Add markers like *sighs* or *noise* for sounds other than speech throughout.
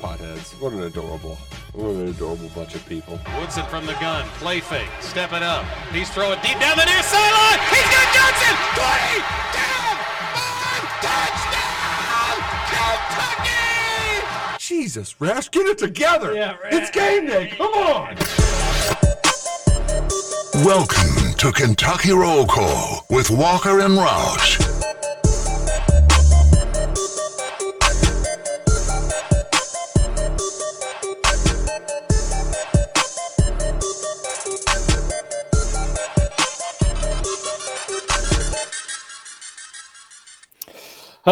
Potheads. What an adorable, what an adorable bunch of people. Woodson from the gun, play fake, step it up. He's throwing deep down the near sideline. He's got Johnson. 20, down, five, touchdown, Kentucky! Jesus, Rash, get it together. Yeah, It's game day. Come on. Welcome to Kentucky Roll Call with Walker and Roush.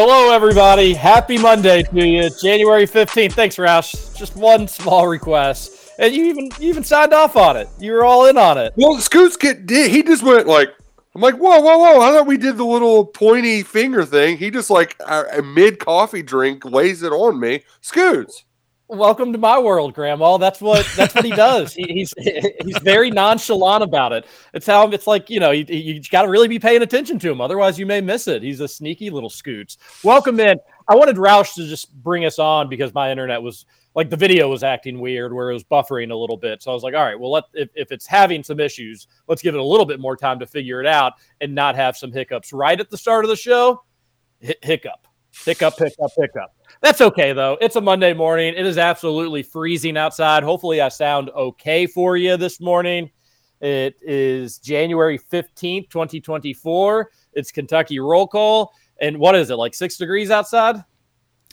Hello, everybody. Happy Monday to you. January 15th. Thanks, Roush. Just one small request. And you even you even signed off on it. You were all in on it. Well, Scoots get did he just went like I'm like whoa whoa whoa I thought we did the little pointy finger thing. He just like a, mid coffee drink lays it on me. Scoots. Welcome to my world, Grandma. That's what that's what he does. He, he's *laughs* he's very nonchalant about it. It's how it's like you know you, you got to really be paying attention to him, otherwise you may miss it. He's a sneaky little scoots. Welcome in. I wanted Roush to just bring us on because my internet was like the video was acting weird, where it was buffering a little bit. So I was like, all right, well let if, if it's having some issues, let's give it a little bit more time to figure it out and not have some hiccups right at the start of the show. Hi- hiccup, hiccup, hiccup, hiccup. That's okay though. It's a Monday morning. It is absolutely freezing outside. Hopefully, I sound okay for you this morning. It is January 15th, 2024. It's Kentucky roll call. And what is it, like six degrees outside?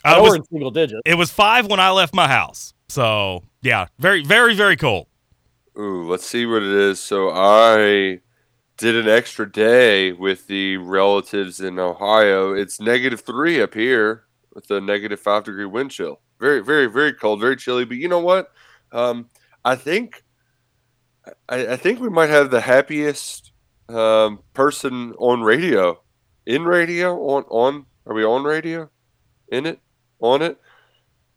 I I was, we're in single digits. it was five when I left my house. So, yeah, very, very, very cold. Ooh, let's see what it is. So I did an extra day with the relatives in Ohio. It's negative three up here with a negative five degree wind chill. Very, very, very cold, very chilly. But you know what? Um, I think I, I think we might have the happiest um, person on radio. In radio? On on are we on radio? In it? On it?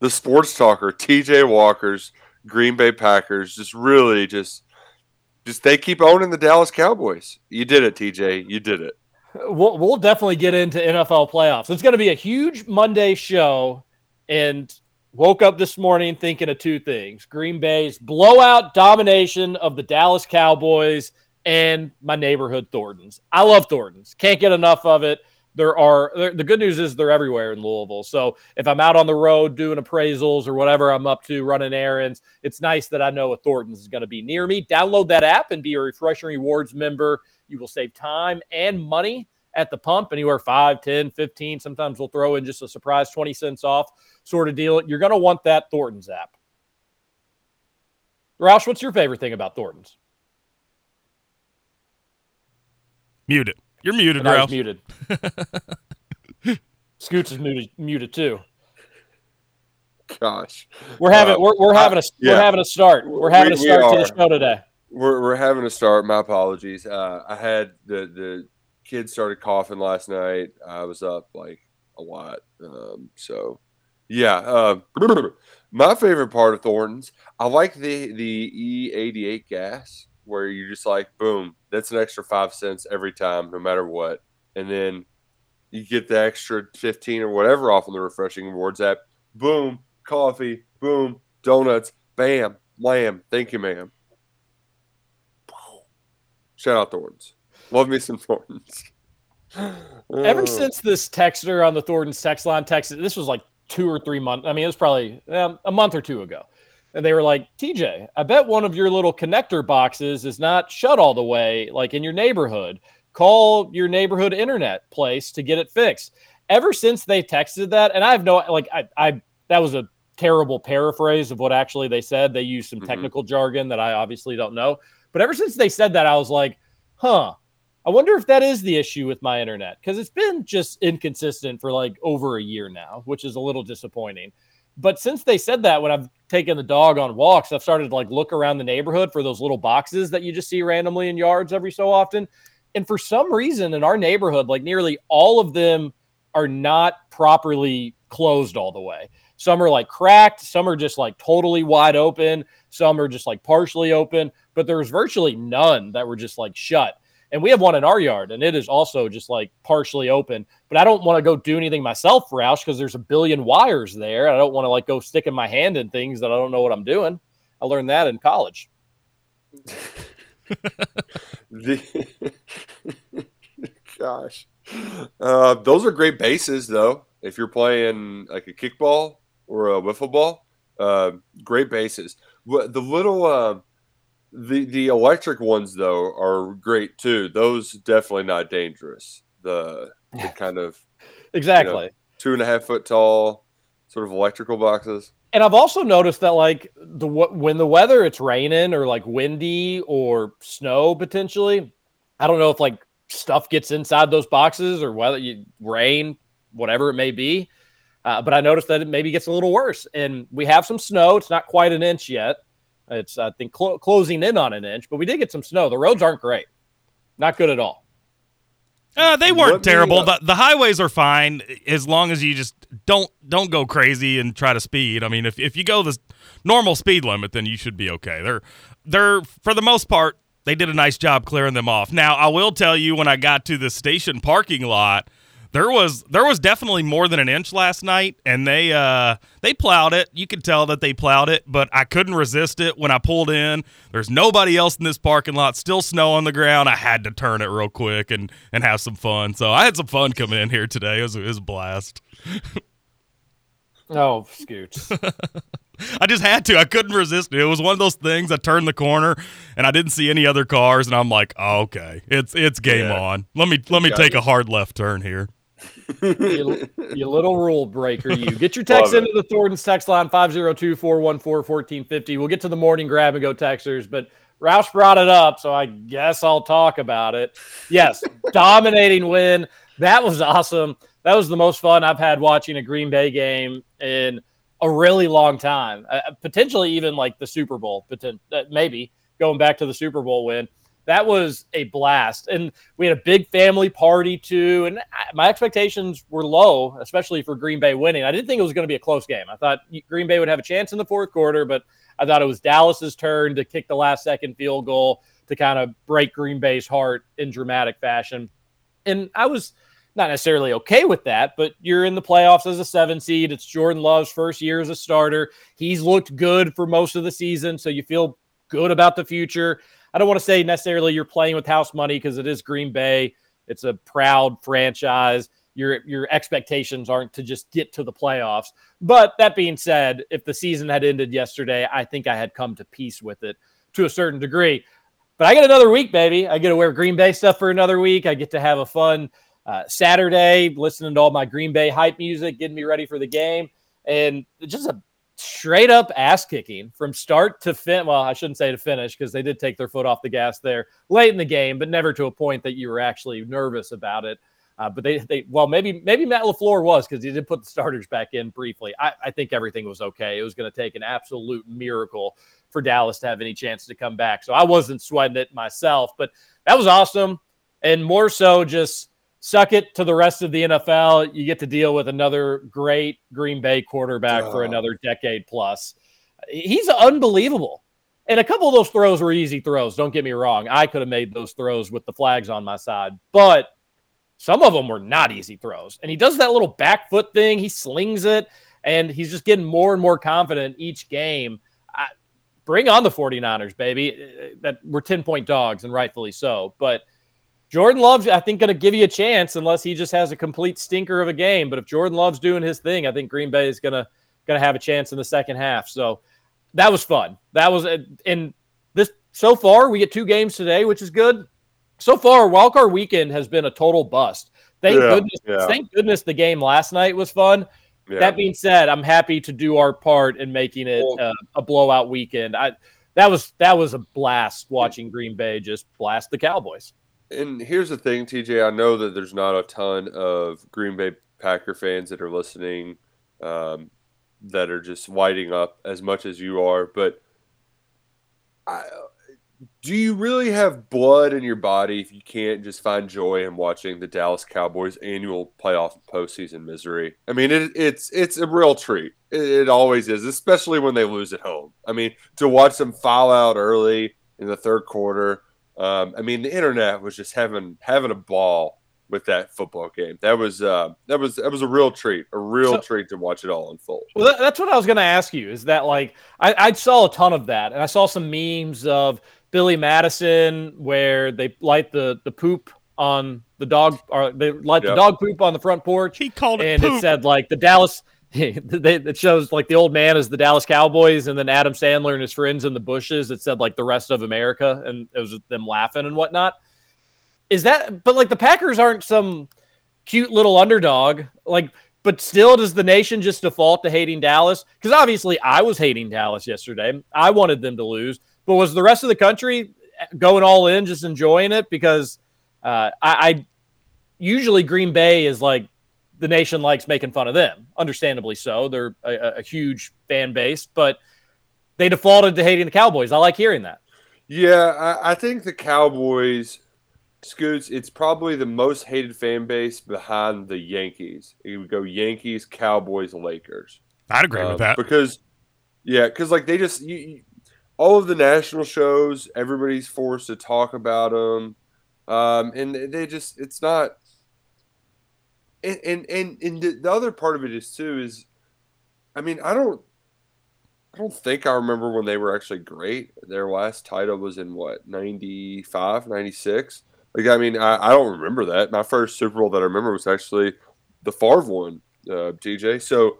The sports talker, TJ Walker's Green Bay Packers just really just just they keep owning the Dallas Cowboys. You did it, TJ. You did it. We'll, we'll definitely get into NFL playoffs. It's going to be a huge Monday show. And woke up this morning thinking of two things Green Bay's blowout domination of the Dallas Cowboys and my neighborhood Thorntons. I love Thorntons. Can't get enough of it. There are the good news is they're everywhere in Louisville. So if I'm out on the road doing appraisals or whatever I'm up to running errands, it's nice that I know a Thorntons is going to be near me. Download that app and be a Refreshing Rewards member. You will save time and money at the pump, anywhere 5, 10, 15. Sometimes we'll throw in just a surprise 20 cents off sort of deal. You're going to want that Thorntons app. Roush, what's your favorite thing about Thorntons? Muted. You're muted, And I was muted. *laughs* Scoots is muted, muted too. Gosh, We're having Uh, we're, we're uh, having a yeah. we're having a start. We're having We- a start to the show today. We're we're having to start. My apologies. Uh, I had the the kids started coughing last night. I was up like a lot. Um, so yeah. Uh, *clears throat* my favorite part of Thornton's, I like the the E88 gas where you just like boom, that's an extra five cents every time, no matter what, and then you get the extra fifteen or whatever off on the refreshing rewards app. Boom, coffee. Boom, donuts. Bam, lamb. Thank you, ma'am. Shout out Thorntons. Love me some Thorntons. *sighs* Ever since this texter on the Thornton's text line texted, this was like two or three months. I mean, it was probably um, a month or two ago. And they were like, TJ, I bet one of your little connector boxes is not shut all the way, like in your neighborhood. call your neighborhood internet place to get it fixed. Ever since they texted that, and I have no like I, I that was a terrible paraphrase of what actually they said. They used some Mhm. technical jargon that I obviously don't know. But ever since they said that, I was like, huh, I wonder if that is the issue with my internet because it's been just inconsistent for like over a year now, which is a little disappointing. But since they said that, when I've taken the dog on walks, I've started to like look around the neighborhood for those little boxes that you just see randomly in yards every so often. And for some reason in our neighborhood, like nearly all of them are not properly closed all the way. Some are like cracked, some are just like totally wide open, some are just like partially open, but there's virtually none that were just like shut. And we have one in our yard, and it is also just like partially open. But I don't want to go do anything myself, Roush, because there's a billion wires there. I don't want to like go sticking my hand in things that I don't know what I'm doing. I learned that in college. The- *laughs* Gosh, uh, those are great bases though. If you're playing like a kickball or a wiffle ball, uh, great bases. The little, uh, the the electric ones though are great too. Those definitely not dangerous. The, the kind of Exactly. two and a half foot tall sort of electrical boxes. And I've also noticed that like the wh- when the weather it's raining or like windy or snow potentially, I don't know if like stuff gets inside those boxes or whether you rain, whatever it may be. Uh, but I noticed that it maybe gets a little worse. And we have some snow. It's not quite an inch yet. It's I think clo- closing in on an inch, but we did get some snow. The roads aren't great, not good at all. Uh, they weren't me, terrible. uh, the, the highways are fine as long as you just don't don't go crazy and try to speed. I mean, if, if you go the normal speed limit, then you should be okay. They're they're for the most part they did a nice job clearing them off. Now I will tell you when I got to the station parking lot, there was there was definitely more than an inch last night, and they uh they plowed it. You could tell that they plowed it, but I couldn't resist it when I pulled in. There's nobody else in this parking lot. Still snow on the ground. I had to turn it real quick and and have some fun. So I had some fun coming in here today. It was, it was a blast. Oh, scoots. *laughs* I just had to. I couldn't resist it. It was one of those things. I turned the corner and I didn't see any other cars, and I'm like, oh, okay, it's it's game Yeah. on. Let me let me Got take you. a hard left turn here. You, you little rule breaker, you. Get your *laughs* text Love it. into the Thornton's text line 502 414 1450. We'll get to the morning grab and go texters, but Roush brought it up, so I guess I'll talk about it. Yes, *laughs* dominating win. That was awesome. That was the most fun I've had watching a Green Bay game in a really long time. Uh, potentially even like the Super Bowl, poten- uh, maybe going back to the Super Bowl win. That was a blast. And we had a big family party too. And my expectations were low, especially for Green Bay winning. I didn't think it was going to be a close game. I thought Green Bay would have a chance in the fourth quarter, but I thought it was Dallas's turn to kick the last second field goal to kind of break Green Bay's heart in dramatic fashion. And I was not necessarily okay with that, but you're in the playoffs as a seven seed. It's Jordan Love's first year as a starter. He's looked good for most of the season, so you feel good about the future. I don't want to say necessarily you're playing with house money because it is Green Bay. It's a proud franchise. Your your expectations aren't to just get to the playoffs. But that being said, if the season had ended yesterday, I think I had come to peace with it to a certain degree. But I get another week, baby. I get to wear Green Bay stuff for another week. I get to have a fun uh, Saturday, listening to all my Green Bay hype music, getting me ready for the game, and just a straight up ass kicking from start to fin. Well, I shouldn't say to finish because they did take their foot off the gas there late in the game, but never to a point that you were actually nervous about it. Uh, but they, they, well, maybe, maybe Matt LaFleur was because he did put the starters back in briefly. I, I think everything was okay. It was going to take an absolute miracle for Dallas to have any chance to come back. So I wasn't sweating it myself, but that was awesome. And more so, just suck it to the rest of the NFL. You get to deal with another great Green Bay quarterback for Oh. another decade plus. He's unbelievable. And a couple of those throws were easy throws. Don't get me wrong. I could have made those throws with the flags on my side, but some of them were not easy throws. And he does that little back foot thing. He slings it, and he's just getting more and more confident each game. I, bring on the 49ers, baby. That we're 10 point dogs, and rightfully so. But Jordan Love's, I think, going to give you a chance unless he just has a complete stinker of a game. But if Jordan Love's doing his thing, I think Green Bay is going to going to have a chance in the second half. So that was fun. That was in this so far. We get two games today, which is good. so far, wildcard weekend has been a total bust. Thank Yeah, goodness. yeah. Thank goodness the game last night was fun. Yeah. That being said, I'm happy to do our part in making it uh, a blowout weekend. I that was that was a blast watching Green Bay just blast the Cowboys. And here's the thing, TJ. I know that there's not a ton of Green Bay Packer fans that are listening um, that are just lighting up as much as you are, but I, do you really have blood in your body if you can't just find joy in watching the Dallas Cowboys annual playoff postseason misery? I mean, it, it's it's a real treat. It, it always is, especially when they lose at home. I mean, to watch them foul out early in the third quarter. Um, I mean, the internet was just having having a ball with that football game. That was uh, that was that was a real treat, a real So- treat to watch it all unfold. Well, that, that's what I was going to ask you. Is that like I, I saw a ton of that, and I saw some memes of Billy Madison where they light the the poop on the dog, or they light the dog poop on the front porch, He called it and it said like the Dallas. *laughs* it shows like the old man is the Dallas Cowboys, and then Adam Sandler and his friends in the bushes. It said like the rest of America, and it was them laughing and whatnot. Is that? But like the Packers aren't some cute little underdog. Like, but still, does the nation just default to hating Dallas? Because obviously, I was hating Dallas yesterday. I wanted them to lose, but was the rest of the country going all in, just enjoying it? Because uh, I, I usually Green Bay is like the nation likes making fun of them, understandably so. They're a, a- a huge fan base, but they defaulted to hating the Cowboys. I like hearing that. Yeah, I, I think the Cowboys, Scoots, it's probably the most hated fan base behind the Yankees. It would go Yankees, Cowboys, Lakers. I'd agree Um, with that. because, yeah, because like they just you, you- all of the national shows, everybody's forced to talk about them, um, and they just it's not. And and and, and the, the other part of it is too is, I mean, I don't. I don't think I remember when they were actually great. Their last title was in what, 95, 96? Like, I mean, I, I don't remember that. My first Super Bowl that I remember was actually the Favre one, uh, TJ. So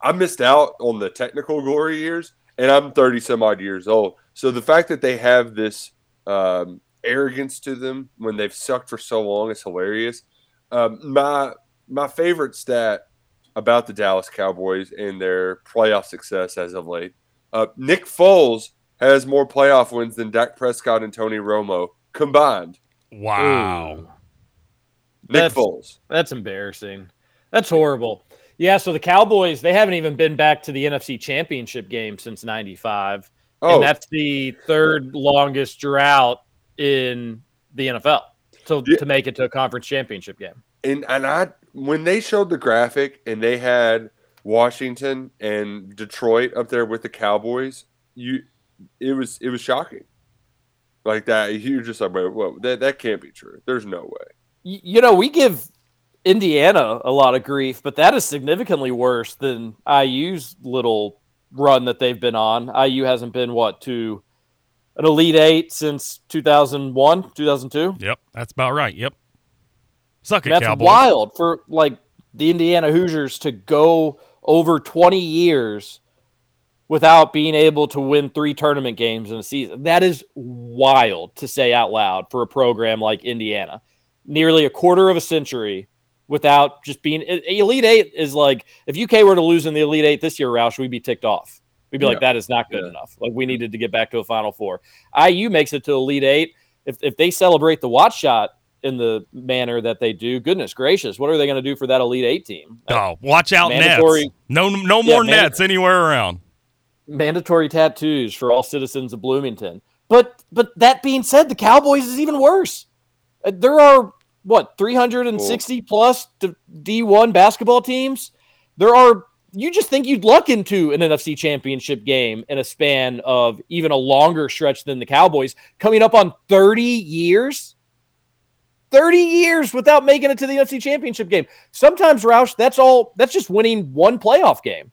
I missed out on the technical glory years, and I'm 30 some odd years old. So the fact that they have this um, arrogance to them when they've sucked for so long is hilarious. Um, my my favorite stat about the Dallas Cowboys and their playoff success as of late. Uh, Nick Foles has more playoff wins than Dak Prescott and Tony Romo combined. Wow. Nick That's- Foles. That's embarrassing. That's horrible. Yeah, so the Cowboys, they haven't even been back to the NFC Championship game since 95. Oh, And that's the third longest drought in the NFL to, Yeah. to make it to a conference championship game. and and I when they showed the graphic and they had Washington and Detroit up there with the Cowboys, you it was it was shocking. Like that, you're just like, whoa, that that can't be true. There's no way. You know, we give Indiana a lot of grief, but that is significantly worse than IU's little run that they've been on. IU hasn't been, what, to an Elite Eight since 2001, 2002? Yep, that's about right. Yep. Suck it, That's Cowboys. wild for like the Indiana Hoosiers to go over 20 years without being able to win three tournament games in a season. That is wild to say out loud for a program like Indiana. Nearly a quarter of a century without just being Elite Eight is like if UK were to lose in the Elite Eight this year, Roush, we'd be ticked off. We'd be like, that is not good Yeah. enough. Like we needed to get back to a Final Four. IU makes it to Elite Eight. If if they celebrate the Watford shot in the manner that they do, goodness gracious, what are they going to do for that Elite Eight team? Oh, watch out, Mandatory- nets. No, no more manda- nets anywhere around. Mandatory tattoos for all citizens of Bloomington. But but that being said, the Cowboys is even worse. Uh, There are what 360 plus D1 basketball teams. There are you just think you'd luck into an NFC championship game in a span of even a longer stretch than the Cowboys coming up on 30 years. 30 years without making it to the NFC championship game. Sometimes Roush, that's all that's just winning one playoff game.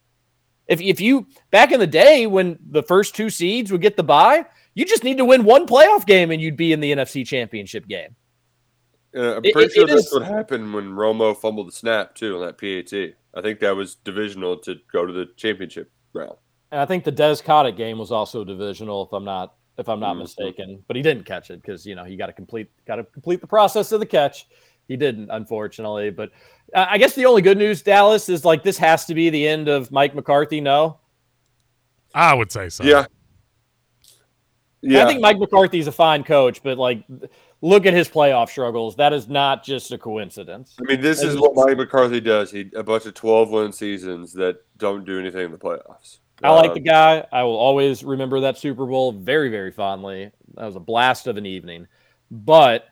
If if you back in the day when the first two seeds would get the bye, you just need to win one playoff game and you'd be in the NFC championship game. Uh, I'm pretty it- sure it that's is- what happened when Romo fumbled the snap too on that PAT. I think that was divisional to go to the championship round. And I think the Des Cottick game was also divisional, if I'm not if I'm not Mhm. mistaken. But he didn't catch it because you know you got to complete got to complete the process of the catch. He didn't, unfortunately. But uh, I guess the only good news, Dallas, is like this has to be the end of Mike McCarthy. No, I would say so. Yeah. Yeah. I think Mike McCarthy's a fine coach, but like, look at his playoff struggles. That is not just a coincidence. I mean, this is what Mike McCarthy does. He a bunch of twelve win seasons that don't do anything in the playoffs. I like Um, the guy. I will always remember that Super Bowl very, very fondly. That was a blast of an evening. But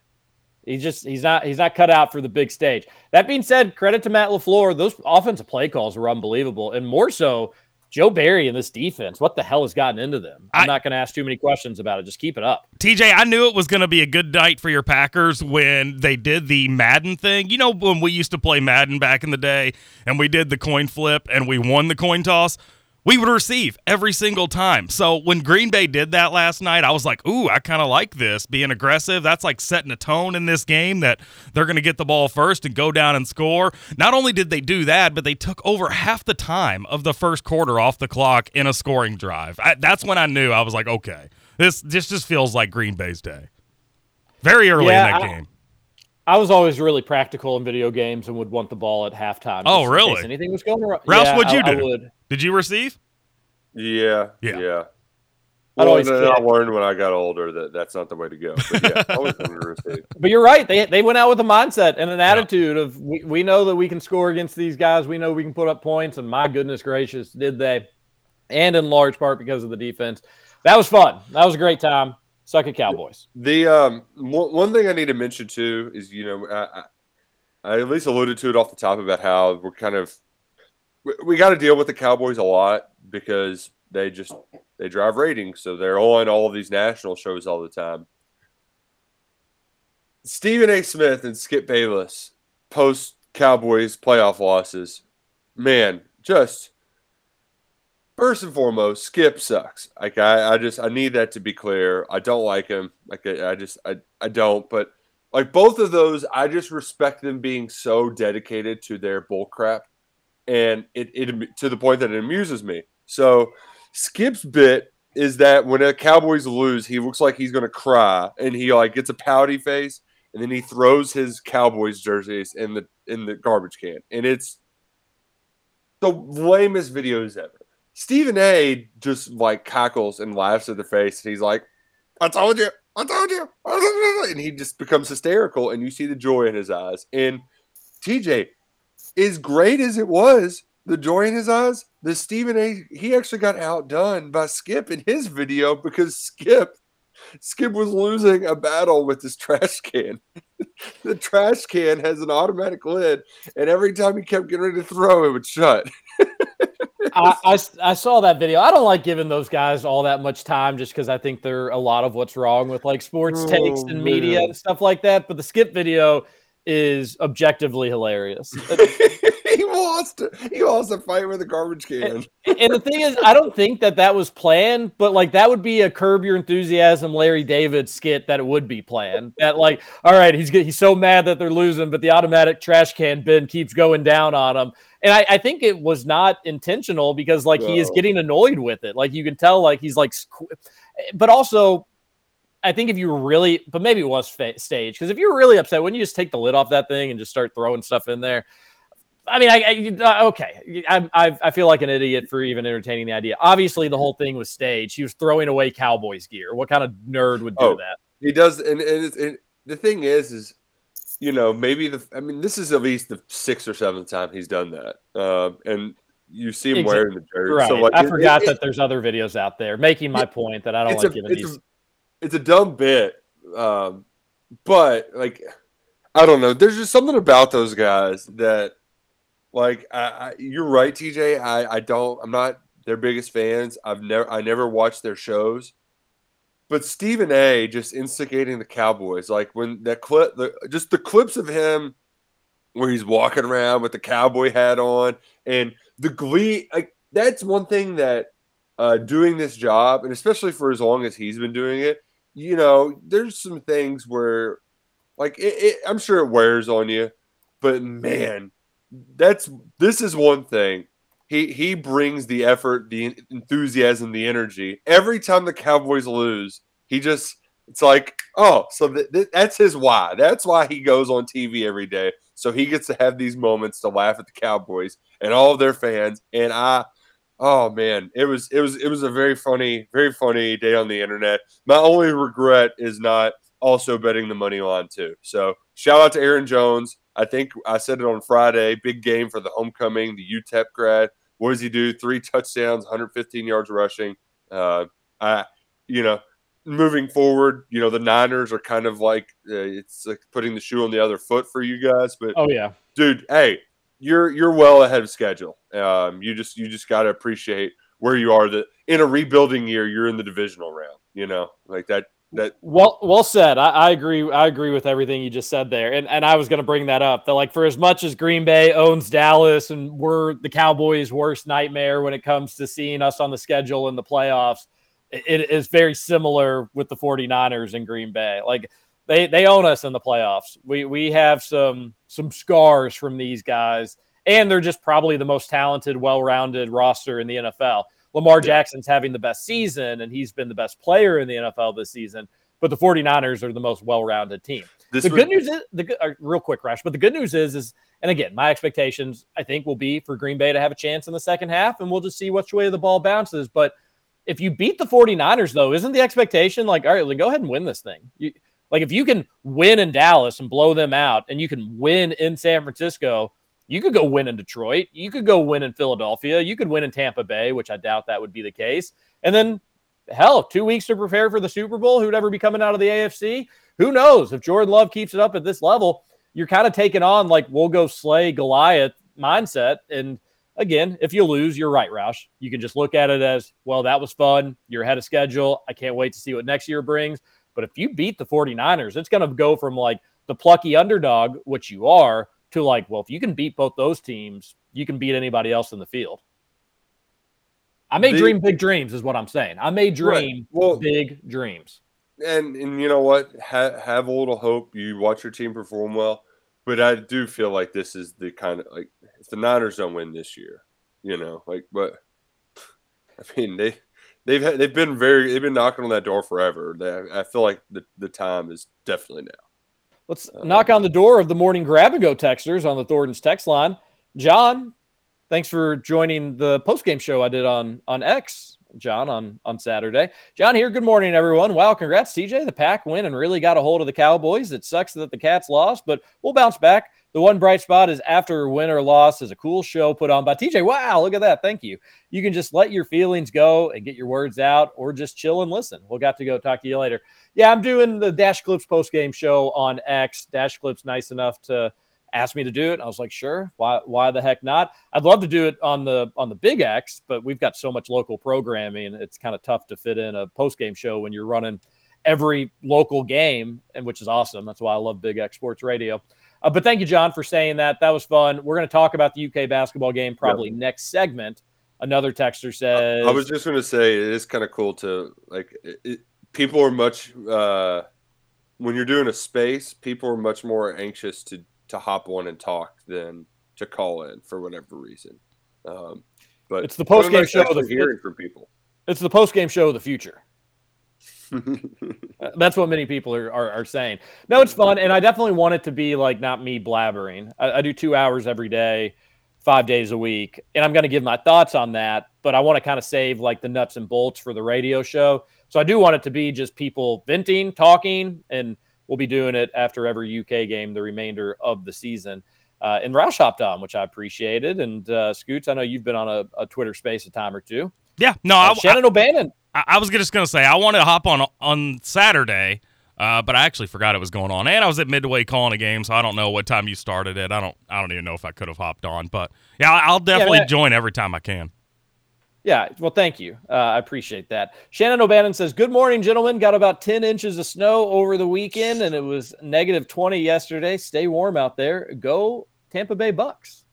he's just he's not he's not cut out for the big stage. That being said, credit to Matt LaFleur. Those offensive play calls were unbelievable. And more so, Joe Barry and this defense. What the hell has gotten into them? I'm I- not gonna ask too many questions about it. Just keep it up. TJ, I knew it was going to be a good night for your Packers when they did the Madden thing. You know, when we used to play Madden back in the day and we did the coin flip and we won the coin toss, we would receive every single time. So when Green Bay did that last night, I was like, ooh, I kind of like this. Being aggressive, that's like setting a tone in this game that they're going to get the ball first and go down and score. Not only did they do that, but they took over half the time of the first quarter off the clock in a scoring drive. I, that's when I knew I was like, okay, this this just feels like Green Bay's day. Very early Yeah, in that I- game. I was always really practical in video games and would want the ball at halftime. Oh, just in really? case Anything was going wrong. Roush, Yeah, what'd you I- I do? would. Did you receive? Yeah, Yeah. yeah. I'd Well, always and then I learned when I got older that that's not the way to go. But yeah, always to. *laughs* But you're right. They they went out with a mindset and an attitude of we, we know that we can score against these guys. We know we can put up points. And my goodness gracious, did they? And in large part because of the defense. That was fun. That was a great time. Suck it, Cowboys. The um one, thing I need to mention too is you know I, I, I at least alluded to it off the top about how we're kind of we, we got to deal with the Cowboys a lot because they just they drive ratings, so they're on all of these national shows all the time. Stephen A. Smith and Skip Bayless post Cowboys playoff losses, man, just first and foremost, Skip sucks. Like I, I just I need that to be clear. I don't like him. Like I, just I, I don't. But like both of those, I just respect them being so dedicated to their bull crap, and it it to the point that it amuses me. So Skip's bit is that when the Cowboys lose, he looks like he's gonna cry, and he like gets a pouty face, and then he throws his Cowboys jerseys in the in the garbage can, and it's the lamest videos ever. Stephen A. just like cackles and laughs at the face, and he's like, "I told you, I told you," *laughs* and he just becomes hysterical, and you see the joy in his eyes. And TJ, as great as it was, the joy in his eyes, the Stephen A. he actually got outdone by Skip in his video because Skip. Skip was losing a battle with this trash can. *laughs* the trash can has an automatic lid, and every time he kept getting ready to throw, it would shut. *laughs* I, I I saw that video. I don't like giving those guys all that much time just because I think they're a lot of what's wrong with like sports oh, takes Oh, and media man. and stuff like that. But the skip video is objectively hilarious. *laughs* *laughs* he wants to. He wants to fight with a garbage can. and the thing is, I don't think that that was planned, but like that would be a curb your enthusiasm, Larry David skit that it would be planned. That like, all right, he's he's so mad that they're losing, but the automatic trash can bin keeps going down on him. And I, I think it was not intentional because like he is getting annoyed with it. Like you can tell, like he's like, but also. I think if you were really, but maybe it was fa- staged because if you were really upset, wouldn't you just take the lid off that thing and just start throwing stuff in there? I mean, I, I uh, okay. I, I I feel like an idiot for even entertaining the idea. Obviously, the whole thing was staged. He was throwing away Cowboys gear. What kind of nerd would do Oh. that? He does, and, and, and the thing is, is you know maybe the. I mean, this is at least the sixth or seventh time he's done that, um, and you see him Exact- wearing the jersey. Right. So like, I it- forgot it- that there's other videos out there making my point that I don't like a, giving it's, these. a, it's a dumb bit, um, but like I don't know. There's just something about those guys that, like, I, I, you're right, TJ. I, I don't. I'm not their biggest fans. I've never I never watched their shows, but Stephen A. just instigating the Cowboys, like when that clip, the, just the clips of him where he's walking around with the cowboy hat on and the glee. Like that's one thing that uh, doing this job, and especially for as long as he's been doing it, you know, there's some things where, like, it, it, I'm sure it wears on you, but man, that's this is one thing. He he brings the effort, the enthusiasm, the energy. Every time the Cowboys lose, he just it's like oh so th- th- that's his why. That's why he goes on tv every day so he gets to have these moments to laugh at the cowboys and all of their fans. And i oh man it was it was it was a very funny very funny day on the internet. My only regret is not also betting the money line too. So shout out to aaron jones i think i said it on friday big game for the homecoming the utep grad what does he do three touchdowns 115 yards rushing uh i you know moving forward, you know, the Niners are kind of like uh, it's like putting the shoe on the other foot for you guys. But Oh yeah, dude, hey, you're you're well ahead of schedule. Um, you just you just got to appreciate where you are. That in a rebuilding year, you're in the divisional round. You know, like that. That well, well said. I, I agree. I agree with everything you just said there, and and I was going to bring that up. That like for as much as Green Bay owns Dallas, and we're the Cowboys' worst nightmare when it comes to seeing us on the schedule in the playoffs it is very similar with the 49ers in Green Bay. Like they they own us in the playoffs. We we have some some scars from these guys and they're just probably the most talented, well-rounded roster in the NFL. Lamar Jackson's having the best season and he's been the best player in the NFL this season, but the 49ers are the most well-rounded team. This the good news is the uh, real quick rush, but the good news is is and again, my expectations I think will be for Green Bay to have a chance in the second half and we'll just see which way the ball bounces, but if you beat the 49ers, though, isn't the expectation like, all right, like, go ahead and win this thing? You, like, if you can win in Dallas and blow them out, and you can win in San Francisco, you could go win in Detroit. You could go win in Philadelphia. You could win in Tampa Bay, which I doubt that would be the case. And then, hell, two weeks to prepare for the Super Bowl. Who'd ever be coming out of the AFC? Who knows? If Jordan Love keeps it up at this level, you're kind of taking on like, we'll go slay Goliath mindset. And again, if you lose, you're right, Roush. You can just look at it as, well, that was fun. You're ahead of schedule. I can't wait to see what next year brings. But if you beat the 49ers, it's going to go from like the plucky underdog, which you are, to like, well, if you can beat both those teams, you can beat anybody else in the field. I may the, dream big dreams, is what I'm saying. I may dream right. well, big dreams. And and you know what? Ha- have a little hope. You watch your team perform well. But I do feel like this is the kind of like if the Niners don't win this year, you know, like but I mean they they've had, they've been very they've been knocking on that door forever. They, I feel like the, the time is definitely now. Let's uh, knock on the door of the morning grab and go texters on the Thornton's text line. John, thanks for joining the post game show I did on on X John on on Saturday. John here. Good morning, everyone. Wow, congrats, TJ. The pack win and really got a hold of the Cowboys. It sucks that the Cats lost, but we'll bounce back. The one bright spot is after win or loss is a cool show put on by TJ. Wow, look at that. Thank you. You can just let your feelings go and get your words out or just chill and listen. We'll got to go talk to you later. Yeah, I'm doing the Dash Clips post game show on X. Dash Clips nice enough to asked me to do it. I was like, sure. Why why the heck not? I'd love to do it on the on the Big X, but we've got so much local programming. It's kind of tough to fit in a post game show when you're running every local game, and which is awesome. That's why I love Big X Sports Radio. Uh, but thank you, John, for saying that. That was fun. We're going to talk about the UK basketball game probably yep. next segment. Another texter says, "I was just going to say it is kind of cool to like it, people are much uh, when you're doing a space. People are much more anxious to to hop on and talk than to call in for whatever reason. Um, but it's the post game show of the hearing from people. It's the post game show of the future. *laughs* That's what many people are, are, are, saying. No, it's fun, and I definitely want it to be like not me blabbering. I, I do two hours every day, five days a week, and I'm going to give my thoughts on that. But I want to kind of save like the nuts and bolts for the radio show. So I do want it to be just people venting, talking, and we'll be doing it after every UK game the remainder of the season. Uh, and Roush hopped on, which I appreciated. And uh, Scoots, I know you've been on a, a Twitter space a time or two. Yeah, no, uh, I, Shannon I, O'Bannon. I, I, was just gonna say I wanted to hop on on Saturday, uh, but I actually forgot it was going on, and I was at Midway calling a game, so I don't know what time you started it. I don't, I don't even know if I could have hopped on, but yeah, I'll definitely yeah, join every time I can. Yeah, well, thank you. Uh, I appreciate that. Shannon O'Bannon says, Good morning, gentlemen. Got about 10 inches of snow over the weekend, and it was negative 20 yesterday. Stay warm out there. Go Tampa Bay Bucks.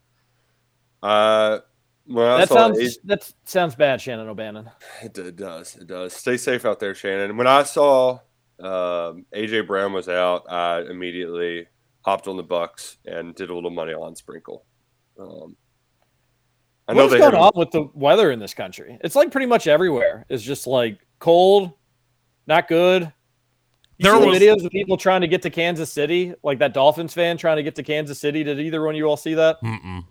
Uh, well, that sounds that sounds bad, Shannon O'Bannon. It, it, does. It does. Stay safe out there, Shannon. When I saw um, AJ Brown was out, I immediately hopped on the Bucks and did a little money on Sprinkle. Um, I know What's going on with the weather in this country? It's like pretty much everywhere. It's just like cold, not good. You There see the was- videos of people trying to get to Kansas City, like that Dolphins fan trying to get to Kansas City. Did either one of you all see that? Mm-mm.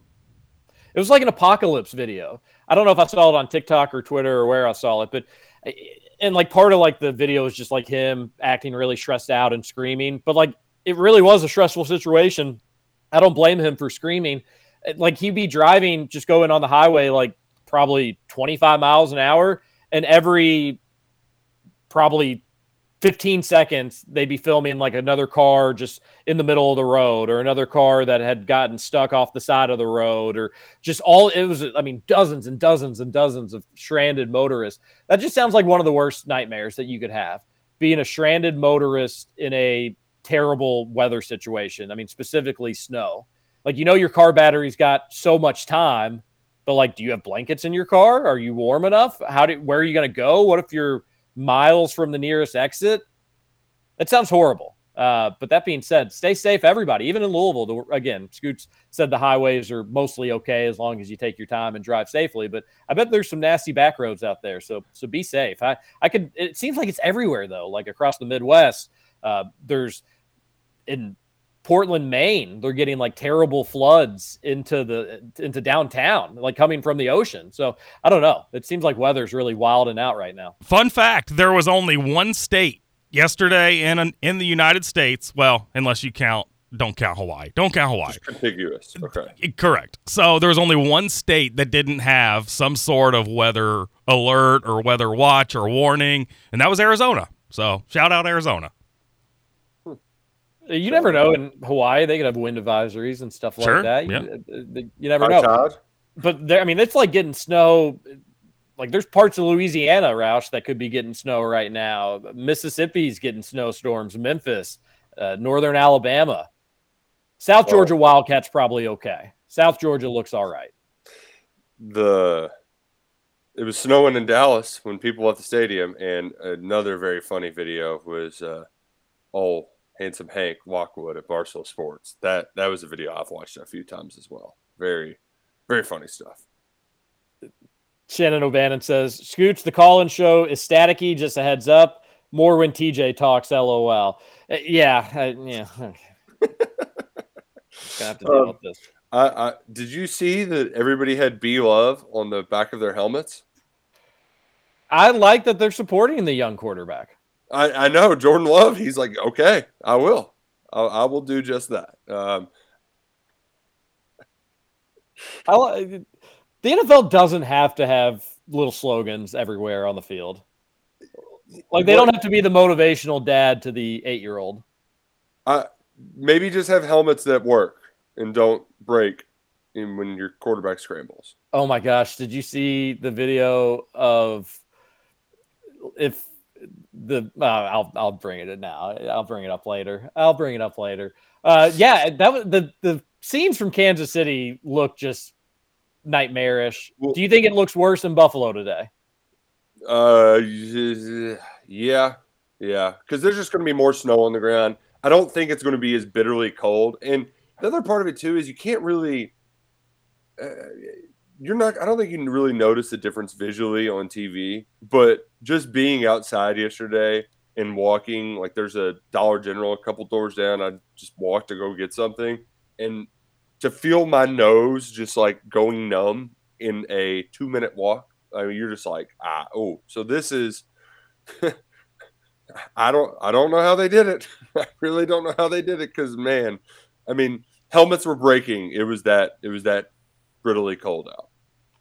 It was like an apocalypse video. I don't know if I saw it on TikTok or Twitter or where I saw it, but eh, and like part of like the video is just like him acting really stressed out and screaming. But like it really was a stressful situation. I don't blame him for screaming. Eh, like he'd be driving, just going on the highway, like probably 25 miles an hour, and every probably 15 seconds they'd be filming like another car just in the middle of the road or another car that had gotten stuck off the side of the road or just all it was i mean dozens and dozens and dozens of stranded motorists. That just sounds like one of the worst nightmares that you could have being a stranded motorist in a terrible weather situation i mean specifically snow. Like you know your car battery's got so much time but like do you have blankets in your car? Are you warm enough? How do where are you going to go? What if you're miles from the nearest exit that sounds horrible uh, but that being said, stay safe, everybody. Even in Louisville, again, Scoots said the highways are mostly okay as long as you take your time and drive safely. But I bet there's some nasty back roads out there, so so be safe. I I could. It seems like it's everywhere though, like across the Midwest. Uh, there's in Portland, Maine, they're getting like terrible floods into the into downtown, like coming from the ocean. So I don't know. It seems like weather's really wild and out right now. Fun fact: there was only one state yesterday in in the United States. Well, unless you count, don't count Hawaii. Don't count Hawaii. Contiguous. Okay. Correct. So there was only one state that didn't have some sort of weather alert or weather watch or warning, and that was Arizona. So shout out Arizona. You never know in Hawaii they could have wind advisories and stuff like Sure, that. yeah. You, you never know. tide? But there, I mean, it's like getting snow. Like there's parts of Louisiana, Roush, that could be getting snow right now. Mississippi's getting snowstorms. Memphis, uh, northern Alabama, South Oh. Georgia Wildcats probably okay. South Georgia looks all right. the it was snowing in Dallas when people left the stadium, and another very funny video was uh, oh handsome Hank Lockwood at Barstool Sports. That that was a video I've watched a few times as well. Very very funny stuff. Shannon O'Bannon says, Scooch, the call-in show is staticky. Just a heads up. More when TJ talks. LOL. Uh, yeah, I- yeah. *laughs* Gonna have to deal Um, with this. I, I did you see that everybody had B Love on the back of their helmets? I like that they're supporting the young quarterback. I, I know Jordan Love. He's like, okay, I will. I, I will do just that. Um, *laughs* I, the NFL doesn't have to have little slogans everywhere on the field. Like they don't have to be the motivational dad to the eight-year-old. I maybe just have helmets that work and don't break in when your quarterback scrambles. Oh my gosh! Did you see the video of if the? Uh, I'll I'll bring it now. I'll bring it up later. I'll bring it up later. Uh, yeah, that was the the scenes from Kansas City look just nightmarish. Do you think it looks worse in Buffalo today? Uh, yeah, yeah, because there's just going to be more snow on the ground. I don't think it's going to be as bitterly cold. And the other part of it too is you can't really. Uh, you're not. I don't think you can really notice the difference visually on TV. But just being outside yesterday and walking, like there's a Dollar General a couple doors down. I just walked to go get something, and to feel my nose just like going numb in a two minute walk. I mean, you're just like, ah, oh, so this is. *laughs* I don't, I don't know how they did it. *laughs* I really don't know how they did it because, man, I mean, helmets were breaking. It was that, it was that brittly cold out.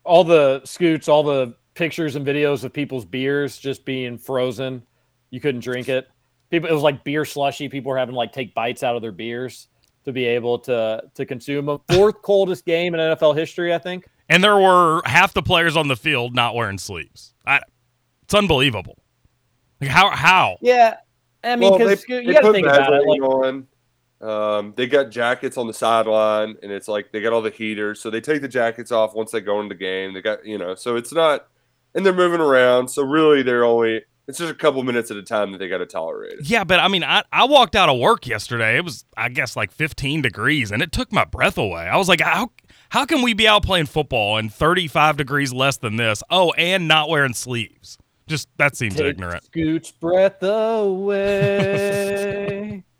All the scoots, all the pictures and videos of people's beers just being frozen. You couldn't drink it. People, it was like beer slushy. People were having like take bites out of their beers to be able to to consume them. Fourth *laughs* coldest game in NFL history, I think. And there were half the players on the field not wearing sleeves. I, it's unbelievable. Like how how? Yeah, I mean, because they- you got to think about it. Like, on. Um, they got jackets on the sideline, and it's like they got all the heaters, so they take the jackets off once they go into the game. They got you know, so it's not, and they're moving around. So really, they're only it's just a couple minutes at a time that they got to tolerate it. Yeah, but I mean, I, I walked out of work yesterday. It was, I guess, like 15 degrees, and it took my breath away. I was like, how how can we be out playing football in 35 degrees less than this? Oh, and not wearing sleeves. Just that seems Take ignorant. Scoot's breath away. *laughs*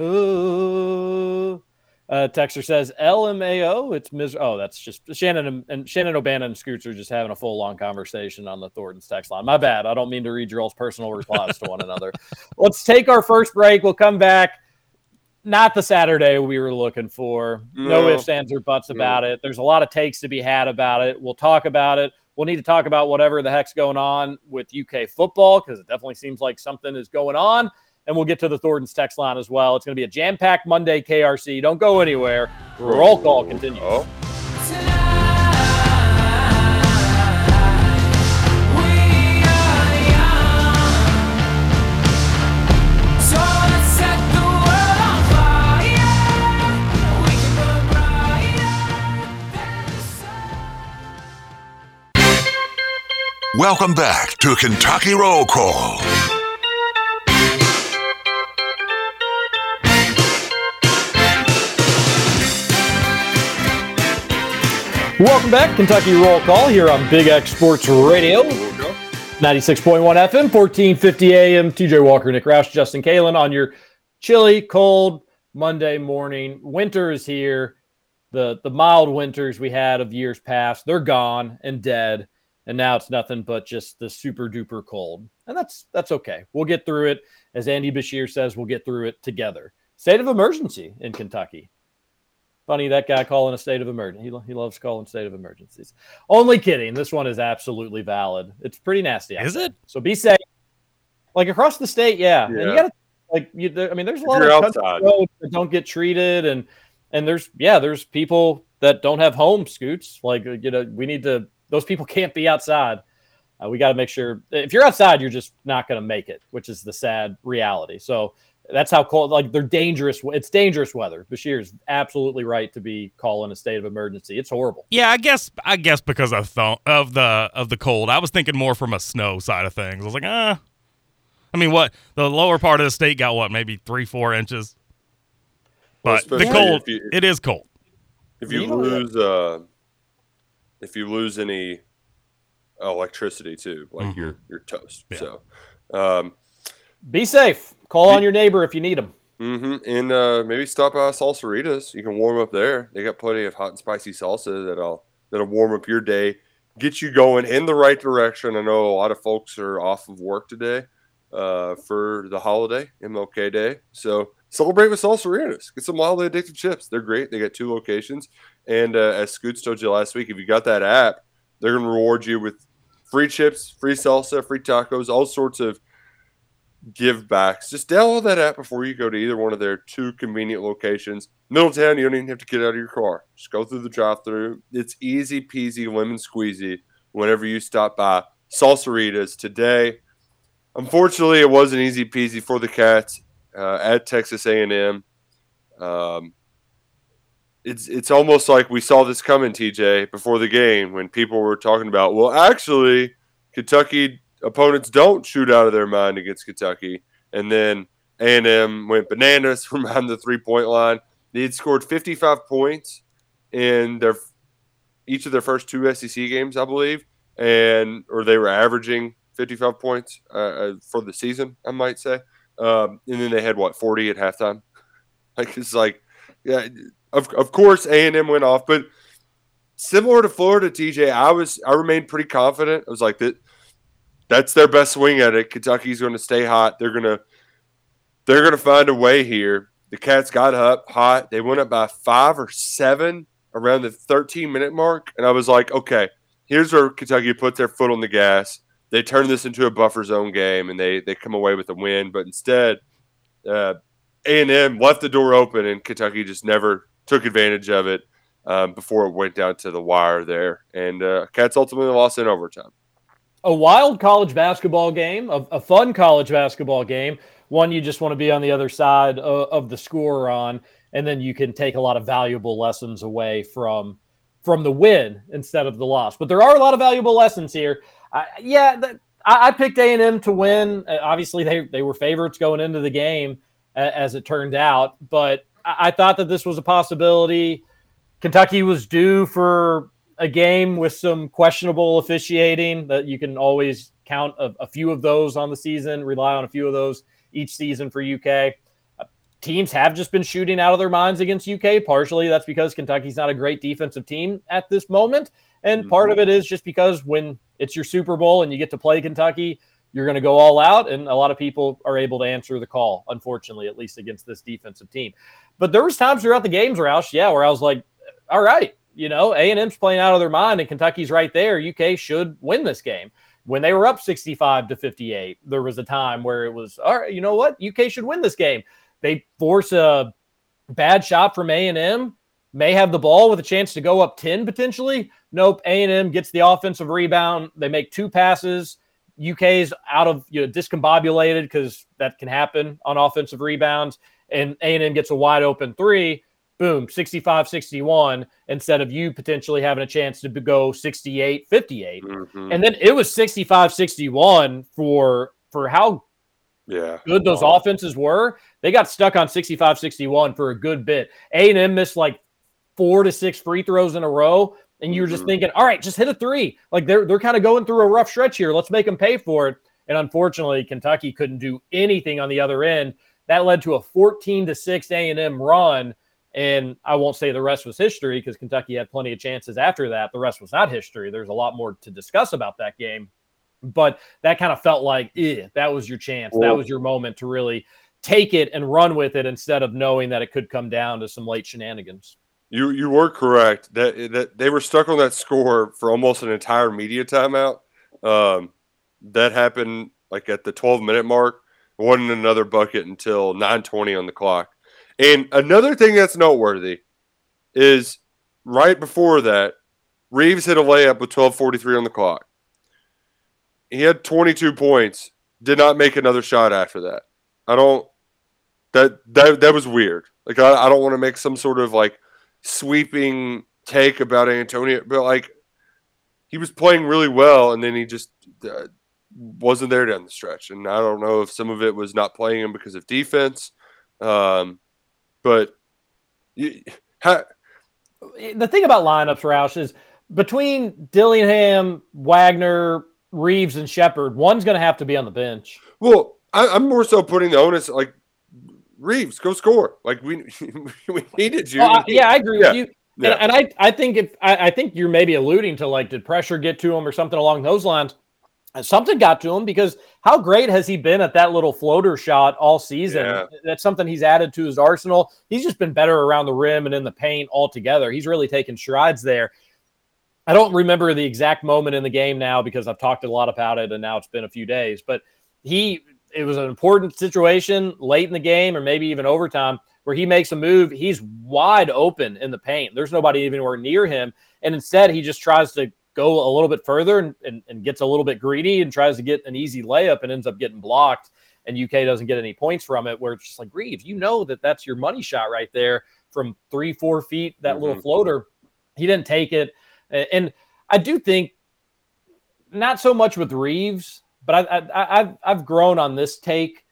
Ooh. Uh, Texter says LMAO. It's mis. Oh, that's just Shannon and, and Shannon O'Bannon and Scoots are just having a full long conversation on the Thornton's text line. My bad. I don't mean to read your all's personal replies to one another. *laughs* Let's take our first break. We'll come back. Not the Saturday we were looking for. No, No. ifs, ands, or buts about it. There's a lot of takes to be had about it. We'll talk about it. We'll need to talk about whatever the heck's going on with UK football because it definitely seems like something is going on. And we'll get to the Thornton's text line as well. It's going to be a jam packed Monday KRC. Don't go anywhere. Roll call continues. Oh, Welcome back to Kentucky Roll Call. Welcome back, Kentucky Roll Call here on Big X Sports Radio, 96.1 FM, 1450 AM. TJ Walker, Nick Roush, Justin Kalen on your chilly, cold Monday morning. Winter is here. The the mild winters we had of years past, they're gone and dead. And now it's nothing but just the super duper cold. And that's that's okay. We'll get through it. As Andy Beshear says, we'll get through it together. State of emergency in Kentucky. Funny that guy calling a state of emergency. He, he loves calling state of emergencies. Only kidding. This one is absolutely valid. It's pretty nasty. Is there. it? So be safe. Like across the state, yeah. And you got to like you. There, I mean, there's a lot you're of outside. roads that don't get treated, and and there's yeah, there's people that don't have home scoots. Like you know, we need to. Those people can't be outside. Uh, we got to make sure if you're outside, you're just not going to make it, which is the sad reality. So that's how cold. Like they're dangerous. It's dangerous weather. Beshear is absolutely right to be calling a state of emergency. It's horrible. Yeah, I guess I guess because of th- of the of the cold. I was thinking more from a snow side of things. I was like, ah. I mean, what the lower part of the state got? What maybe three, four inches. Well, But the cold, if you- it is cold. if you You lose, uh, if you lose any electricity too, like Mhm. you're you're toast. Yeah. So, um, Be safe. Call on your neighbor if you need them. Mm-hmm. and uh, maybe stop by Salsaritas. You can warm up there. They got plenty of hot and spicy salsa that'll that'll warm up your day, get you going in the right direction. I know a lot of folks are off of work today uh, for the holiday, MLK Day. So celebrate with Salsaritas. Get some wildly addictive chips. They're great. They got two locations. And uh, as Scoots told you last week, if you got that app, they're going to reward you with free chips, free salsa, free tacos, all sorts of give backs. Just download that app before you go to either one of their two convenient locations. Middletown, you don't even have to get out of your car. Just go through the drive through. It's easy peasy lemon squeezy whenever you stop by Salsaritas today. Unfortunately, it wasn't easy peasy for the Cats uh, at Texas A&M. Um, it's it's almost like we saw this coming, TJ, before the game when people were talking about, well, actually, Kentucky opponents don't shoot out of their mind against Kentucky, and then A&M went bananas *laughs* from behind the three point line. They had scored 55 points in their each of their first two SEC games, I believe, and or they were averaging 55 points uh, uh, for the season, I might say. Um, and then they had what 40 at halftime. *laughs* Like it's like, yeah, of of course A and M went off, but similar to Florida, TJ, I was I remained pretty confident. I was like that that's their best swing at it. Kentucky's going to stay hot. They're gonna they're gonna find a way here. The Cats got up hot. They went up by five or seven around the 13 minute mark, and I was like, okay, here's where Kentucky puts their foot on the gas. They turn this into a buffer zone game, and they they come away with a win. But instead, uh, A and M left the door open, and Kentucky just never took advantage of it um, before it went down to the wire there. And uh, Cats ultimately lost in overtime. A wild college basketball game, a, a fun college basketball game, one you just want to be on the other side of, of the score on, and then you can take a lot of valuable lessons away from from the win instead of the loss. But there are a lot of valuable lessons here. Yeah, that, I, I picked A and M to win. Uh, obviously, they they were favorites going into the game, as it turned out. But I, I thought that this was a possibility. Kentucky was due for a game with some questionable officiating that you can always count a, a few of those on the season, rely on a few of those each season for UK. Uh, teams have just been shooting out of their minds against UK. Partially that's because Kentucky's not a great defensive team at this moment. And part of it is just because when it's your Super Bowl and you get to play Kentucky, you're going to go all out. And a lot of people are able to answer the call, unfortunately, at least against this defensive team. But there was times throughout the games, Roush, yeah, where I was like, all right, you know, A&M's playing out of their mind and Kentucky's right there. UK should win this game. When they were up 65 to 58, there was a time where it was, all right, you know what? UK should win this game. They force a bad shot from A&M, may have the ball with a chance to go up 10 potentially. Nope, A&M gets the offensive rebound. They make two passes. UK's out of you know discombobulated because that can happen on offensive rebounds and A&M gets a wide open 3 boom 65 61 instead of you potentially having a chance to go 68 58 Mhm. and then it was 65 61 for for how yeah, good those offenses were. They got stuck on 65 61 for a good bit. A&m missed like four to six free throws in a row and you were just thinking all right just hit a three. Like they're they're kind of going through a rough stretch here. Let's make them pay for it. And unfortunately kentucky couldn't do anything on the other end. That led to a 14 to 6 a&m run and i won't say the rest was history because kentucky had plenty of chances after that the rest was not history there's a lot more to discuss about that game but that kind of felt like eh, that was your chance that was your moment to really take it and run with it instead of knowing that it could come down to some late shenanigans You you were correct that that they were stuck on that score for almost an entire media timeout. Um, that happened like at the 12 minute mark. It wasn't another bucket until 9:20 on the clock. And another thing that's noteworthy is right before that, Reeves hit a layup with 12:43 on the clock. He had 22 points. Did not make another shot after that. I don't. That that that was weird. Like I, I don't want to make some sort of like sweeping take about Antonio, but like he was playing really well, and then he just uh, wasn't there down the stretch. And I don't know if some of it was not playing him because of defense, um, but you, ha, the thing about lineups, Roush, is between Dillingham, Wagner, Reeves, and Sheppard, one's going to have to be on the bench. well, I, I'm more so putting the onus like Reeves, go score. Like we *laughs* we needed you. Oh, yeah, I agree Yeah, with you. yeah. And, and I, I think if I, I think you're maybe alluding to like, did pressure get to him or something along those lines? And something got to him because how great has he been at that little floater shot all season? Yeah. That's something he's added to his arsenal. He's just been better around the rim and in the paint altogether. He's really taken strides there. I don't remember the exact moment in the game now because I've talked a lot about it and now it's been a few days, but he it was an important situation late in the game or maybe even overtime where he makes a move. He's wide open in the paint. There's nobody even anywhere near him. And instead, he just tries to go a little bit further and, and, and gets a little bit greedy and tries to get an easy layup and ends up getting blocked. And UK doesn't get any points from it. Where it's just like, Reeves, you know that that's your money shot right there from three, four feet, that little Mhm. floater. He didn't take it. And I do think not so much with Reeves, but I, I, I've I've grown on this take.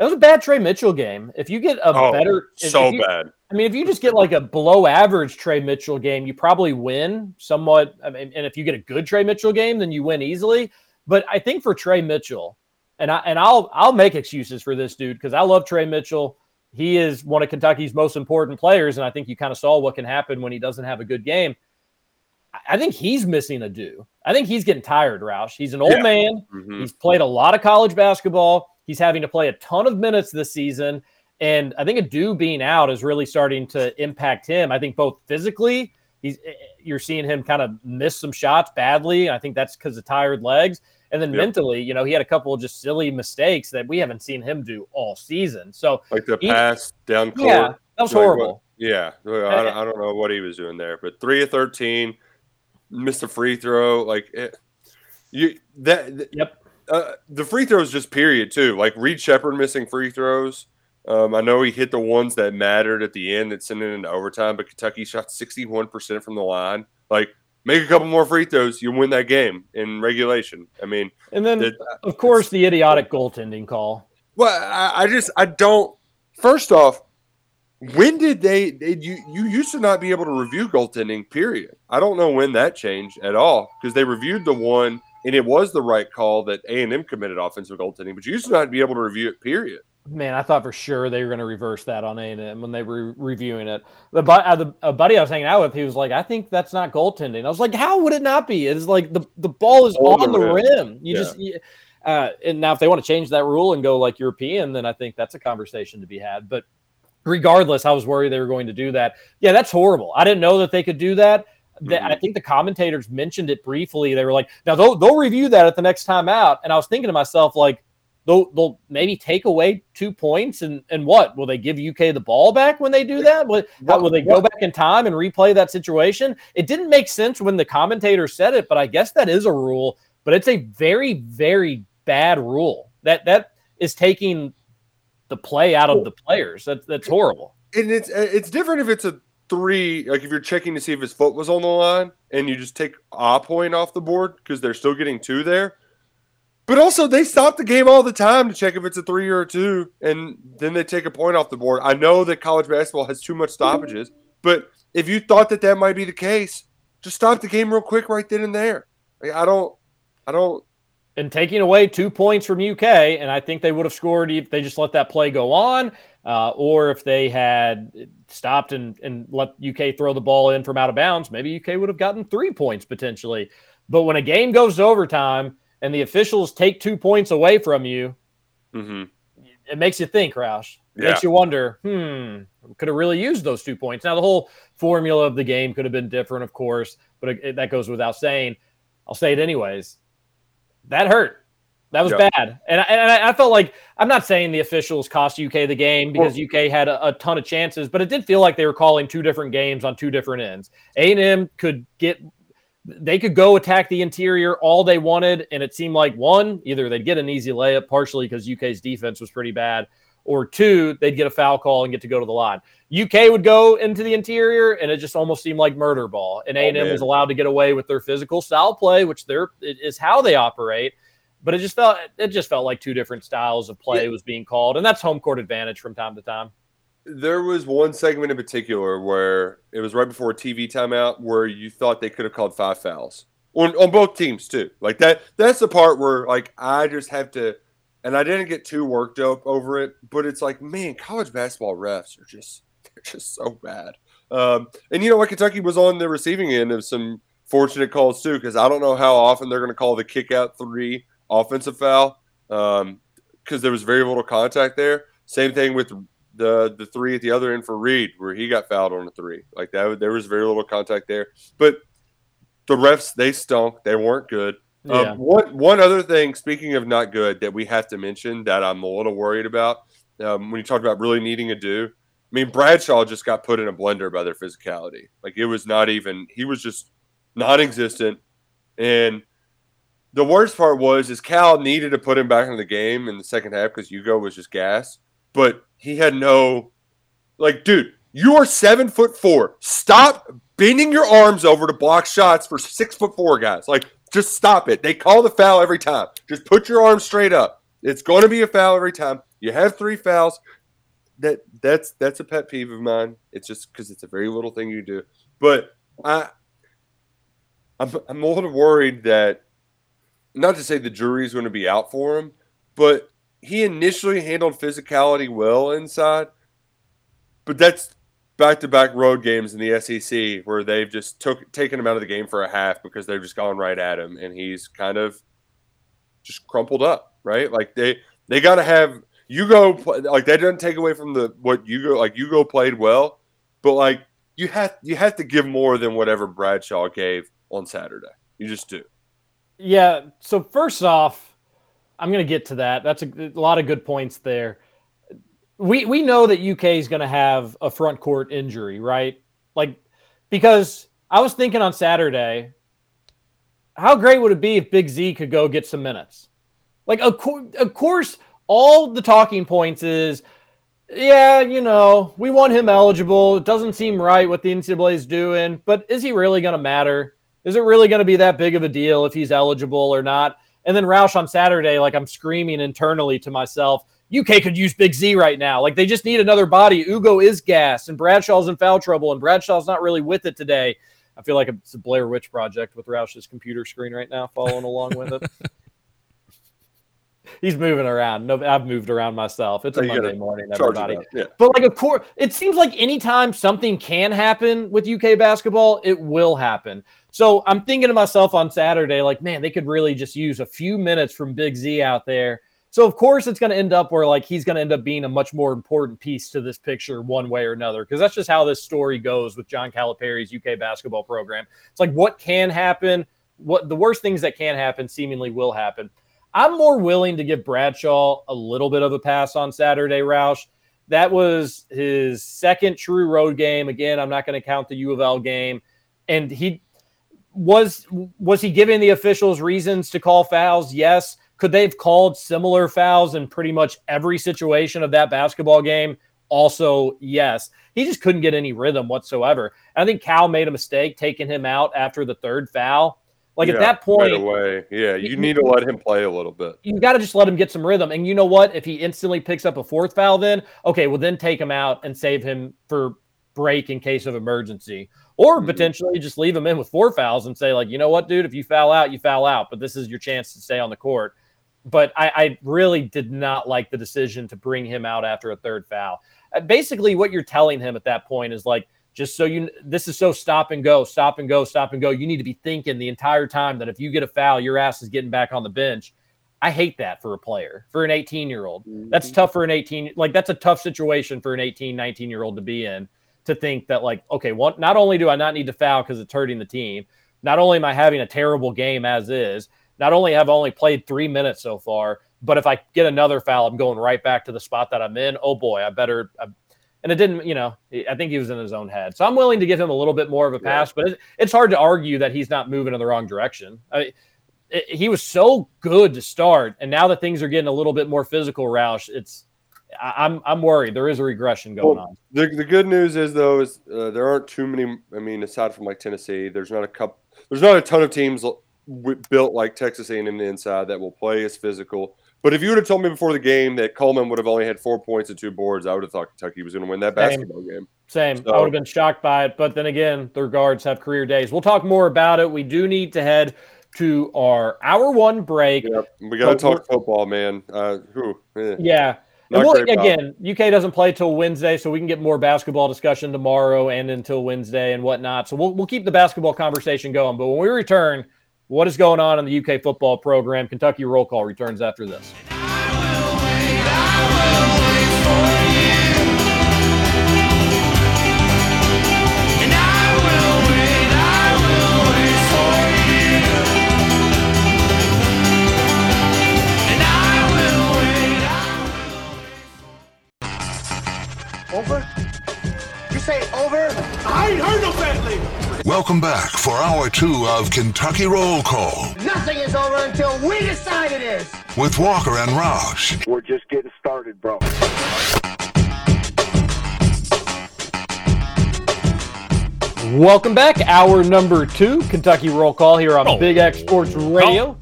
It was a bad Tre Mitchell game. If you get a Oh, better, so you- bad. I mean, if you just get like a below average Tre Mitchell game, you probably win somewhat. I mean, and if you get a good Tre Mitchell game, then you win easily. But I think for Tre Mitchell, and I and I'll I'll make excuses for this dude because I love Tre Mitchell. He is one of Kentucky's most important players, and I think you kind of saw what can happen when he doesn't have a good game. I- think he's missing Adou. I think he's getting tired, Roush. He's an old Yeah. man. Mhm. He's played a lot of college basketball. He's having to play a ton of minutes this season. And I think Adou being out is really starting to impact him. I think both physically, he's eh, eh you're seeing him kind of miss some shots badly. I think that's because of tired legs. And then Yep. mentally, you know, he had a couple of just silly mistakes that we haven't seen him do all season. So Like the he- pass down court. yeah, that was Like, what- horrible. Yeah, I don't, I don't know what he was doing there, but three of thirteen, missed a free throw. Like it, you that Yep. Uh, the free throws just period too. Like Reed Sheppard missing free throws. Um, I know he hit the ones that mattered at the end that sent it into overtime, but Kentucky shot sixty one percent from the line. Like make a couple more free throws, you win that game in regulation. I mean, And then, that- of course, the idiotic goaltending call. well, I, I just I don't. First off, when did they, they? You you used to not be able to review goaltending. Period. I don't know when that changed at all because they reviewed the one and it was the right call that A and M committed offensive goaltending, but you used to not be able to review it. Period. Man, I thought for sure they were going to reverse that on A and M when they were reviewing it. The, uh, the a buddy I was hanging out with, he was like, "I think that's not goaltending." I was like, "How would it not be?" It's like the, the ball is On on, the the rim. rim. You Yeah. just you- uh, and now if they want to change that rule and go like European, then I think that's a conversation to be had. But regardless, I was worried they were going to do that. Yeah, that's horrible. I didn't know that they could do that. The- Mhm. I think the commentators mentioned it briefly. They were like, "Now they'll they'll review that at the next time out." And I was thinking to myself, like, they'll they'll maybe take away two points and and what will they give UK the ball back when they do that? Will, how- will they go back in time and replay that situation? It didn't make sense when the commentator said it, but I guess that is a rule. But it's a very very bad rule that that is taking the play out of the players. That's that's horrible. And it's it's different if it's a three, like if you're checking to see if his foot was on the line, and you just take a point off the board because they're still getting two there. But also, they stop the game all the time to check if it's a three or a two, and then they take a point off the board. I know that college basketball has too much stoppages, but if you thought that that might be the case, just stop the game real quick right then and there. Like, I don't, I don't. and taking away two points from UK. And I think they would have scored if they just let that play go on, uh, or if they had stopped and, and let UK throw the ball in from out of bounds, maybe UK would have gotten three points potentially. But when a game goes to overtime and the officials take two points away from you, hmm it makes you think, Roush. It Yeah. Makes you wonder, hmm, could have really used those two points. Now, the whole formula of the game could have been different, of course, but it, that goes without saying. I'll say it anyways. That hurt. That was Yeah. bad. And I, and I felt like I'm not saying the officials cost UK the game because UK had a, a ton of chances, but it did feel like they were calling two different games on two different ends. A&M could get they could go attack the interior all they wanted, and it seemed like one, either they'd get an easy layup, partially because UK's defense was pretty bad, or two, they'd get a foul call and get to go to the line. UK would go into the interior, and it just almost seemed like murder ball. And oh, A&M man. was allowed to get away with their physical style play, which they're it is how they operate. But it just felt it just felt like two different styles of play was being called, and that's home court advantage from time to time. There was one segment in particular where it was right before a TV timeout where you thought they could have called five fouls on, on both teams too. Like that. That's the part where like I just have to, and I didn't get too worked up over it, but it's like man, college basketball refs are just they're just so bad. Um, and you know what, Kentucky was on the receiving end of some fortunate calls too, because I don't know how often they're going to call the kick out three offensive foul because there was very little contact there. Same thing with the the three at the other end for Reed, where he got fouled on a three. Like that, there was very little contact there. But the refs they stunk. They weren't good. Yeah. Um, one one other thing, speaking of not good, that we have to mention that I'm a little worried about um, when you talk about really needing Adou. I mean, Bradshaw just got put in a blender by their physicality. Like it was not even. He was just non-existent. And the worst part was is Cal needed to put him back in the game in the second half because Ugo was just gas, but he had no like, dude, you are seven foot four. Stop bending your arms over to block shots for six foot four guys. Like, just stop it. They call the foul every time. Just put your arms straight up. It's going to be a foul every time. You have three fouls. That that's that's a pet peeve of mine. It's just because it's a very little thing you do. But I I'm I'm a little worried that not to say the jury's going to be out for him, but he initially handled physicality well inside. But that's back to back road games in the SEC where they've just took taken him out of the game for a half because they've just gone right at him and he's kind of just crumpled up, right? Like they they got to have you go like that doesn't take away from the what you go like Ugo played well, but like you have you have to give more than whatever Bradshaw gave on Saturday. You just do. Yeah. So first off, I'm going to get to that. That's a, a lot of good points there. We we know that UK is going to have a front court injury, right? Like because I was thinking on Saturday, how great would it be if Big Z could go get some minutes? Like of, cour- of course, all the talking points is, yeah, you know, we want him eligible. It doesn't seem right what the NCAA is doing, but is he really going to matter? Is it really going to be that big of a deal if he's eligible or not? And then Roush on Saturday, like I'm screaming internally to myself, UK could use Big Z right now. Like they just need another body. Ugo is gas and Bradshaw's in foul trouble and Bradshaw's not really with it today. I feel like it's a Blair Witch project with Roush's computer screen right now, following along with it. *laughs* He's moving around. No, I've moved around myself. It's a Monday morning, everybody. yeah. But like, of course, it seems like anytime something can happen with UK basketball, it will happen. So I'm thinking to myself on Saturday, like, man, they could really just use a few minutes from Big Z out there. So of course it's going to end up where like he's going to end up being a much more important piece to this picture one way or another because that's just how this story goes with John Calipari's UK basketball program. It's like what can happen, what the worst things that can happen seemingly will happen. I'm more willing to give Bradshaw a little bit of a pass on Saturday, Roush. That was his second true road game. Again, I'm not going to count the U of L game. And he was was he giving the officials reasons to call fouls? Yes. Could they have called similar fouls in pretty much every situation of that basketball game? Also, yes. He just couldn't get any rhythm whatsoever. I think Cal made a mistake taking him out after the third foul. Like at that point, right away. Yeah, you need to let him play a little bit. you got to just let him get some rhythm. And you know what? If he instantly picks up a fourth foul, then okay, well then take him out and save him for break in case of emergency, or potentially just leave him in with four fouls and say like, you know what, dude, if you foul out, you foul out, but this is your chance to stay on the court. But I, I really did not like the decision to bring him out after a third foul. Uh, basically, what you're telling him at that point is like, just so you this is so stop and go, stop and go, stop and go. You need to be thinking the entire time that if you get a foul, your ass is getting back on the bench. I hate that for a player, for an 18 year old. That's tough for an 18, like that's a tough situation for an 18, 19 year old to be in to think that, like, okay, one, not only do I not need to foul because it's hurting the team, not only am I having a terrible game as is, not only have I only played three minutes so far, but if I get another foul, I'm going right back to the spot that I'm in. Oh boy, I better. I, and it didn't, you know, I think he was in his own head. So I'm willing to give him a little bit more of a pass, but it, it's hard to argue that he's not moving in the wrong direction. I mean, it, he was so good to start, and now that things are getting a little bit more physical, Roush, it's I, I'm I'm worried there is a regression going Well, on. The, the good news is though is uh, there aren't too many. I mean, aside from like Tennessee, there's not a cup. There's not a ton of teams w- built like Texas A&M the inside that will play as physical. But if you would have told me before the game that Coleman would have only had four points and two boards, I would have thought Kentucky was going to win that Same. basketball game. Same. I would have been shocked by it, but then again, their guards have career days. We'll talk more about it. We do need to head to our hour one break. Yep. We got to talk football, man. Uh, whew, eh. Yeah. Not And we'll, again, UK doesn't play till Wednesday, so we can get more basketball discussion tomorrow and until Wednesday and whatnot. So we'll, we'll keep the basketball conversation going. But when we return, what is going on in the UK football program? Kentucky roll call returns after this. Over? You say over? I ain't heard no bad thing. Welcome back for hour two of Kentucky Roll Call Nothing is over until we decide it is. with Walker and Roush. We're just getting started, bro. Welcome back. Hour number two, Kentucky roll call here on Oh. Big X Sports Radio,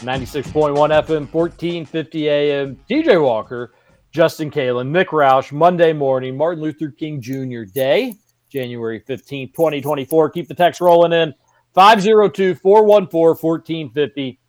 96.1 FM, 1450 AM. DJ Walker, Justin Kalen, Nick Roush, Monday morning, Martin Luther King Jr. Day, January 15th, 2024. Keep the text rolling in 502 414 1450.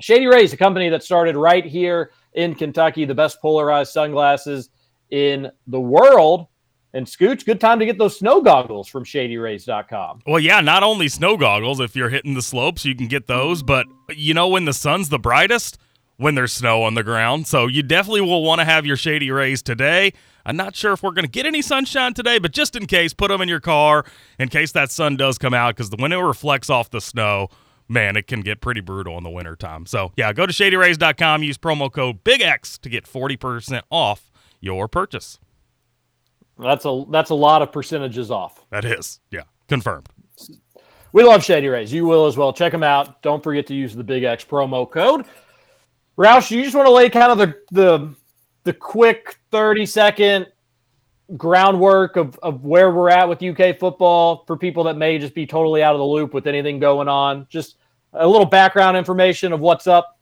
Shady Rays, a company that started right here in Kentucky, the best polarized sunglasses in the world. And Scooch, good time to get those snow goggles from shadyrays.com. Well, yeah, not only snow goggles, if you're hitting the slopes, you can get those, but you know when the sun's the brightest? When there's snow on the ground. So you definitely will want to have your shady rays today. I'm not sure if we're going to get any sunshine today, but just in case, put them in your car in case that sun does come out because when it reflects off the snow, man, it can get pretty brutal in the wintertime. So, yeah, go to shadyrays.com, use promo code BIGX to get 40% off your purchase. That's a that's a lot of percentages off. That is, yeah, confirmed. We love Shady Rays. You will as well. Check them out. Don't forget to use the Big X promo code. Roush, you just want to lay kind of the the the quick 30 second groundwork of, of where we're at with UK football for people that may just be totally out of the loop with anything going on. Just a little background information of what's up.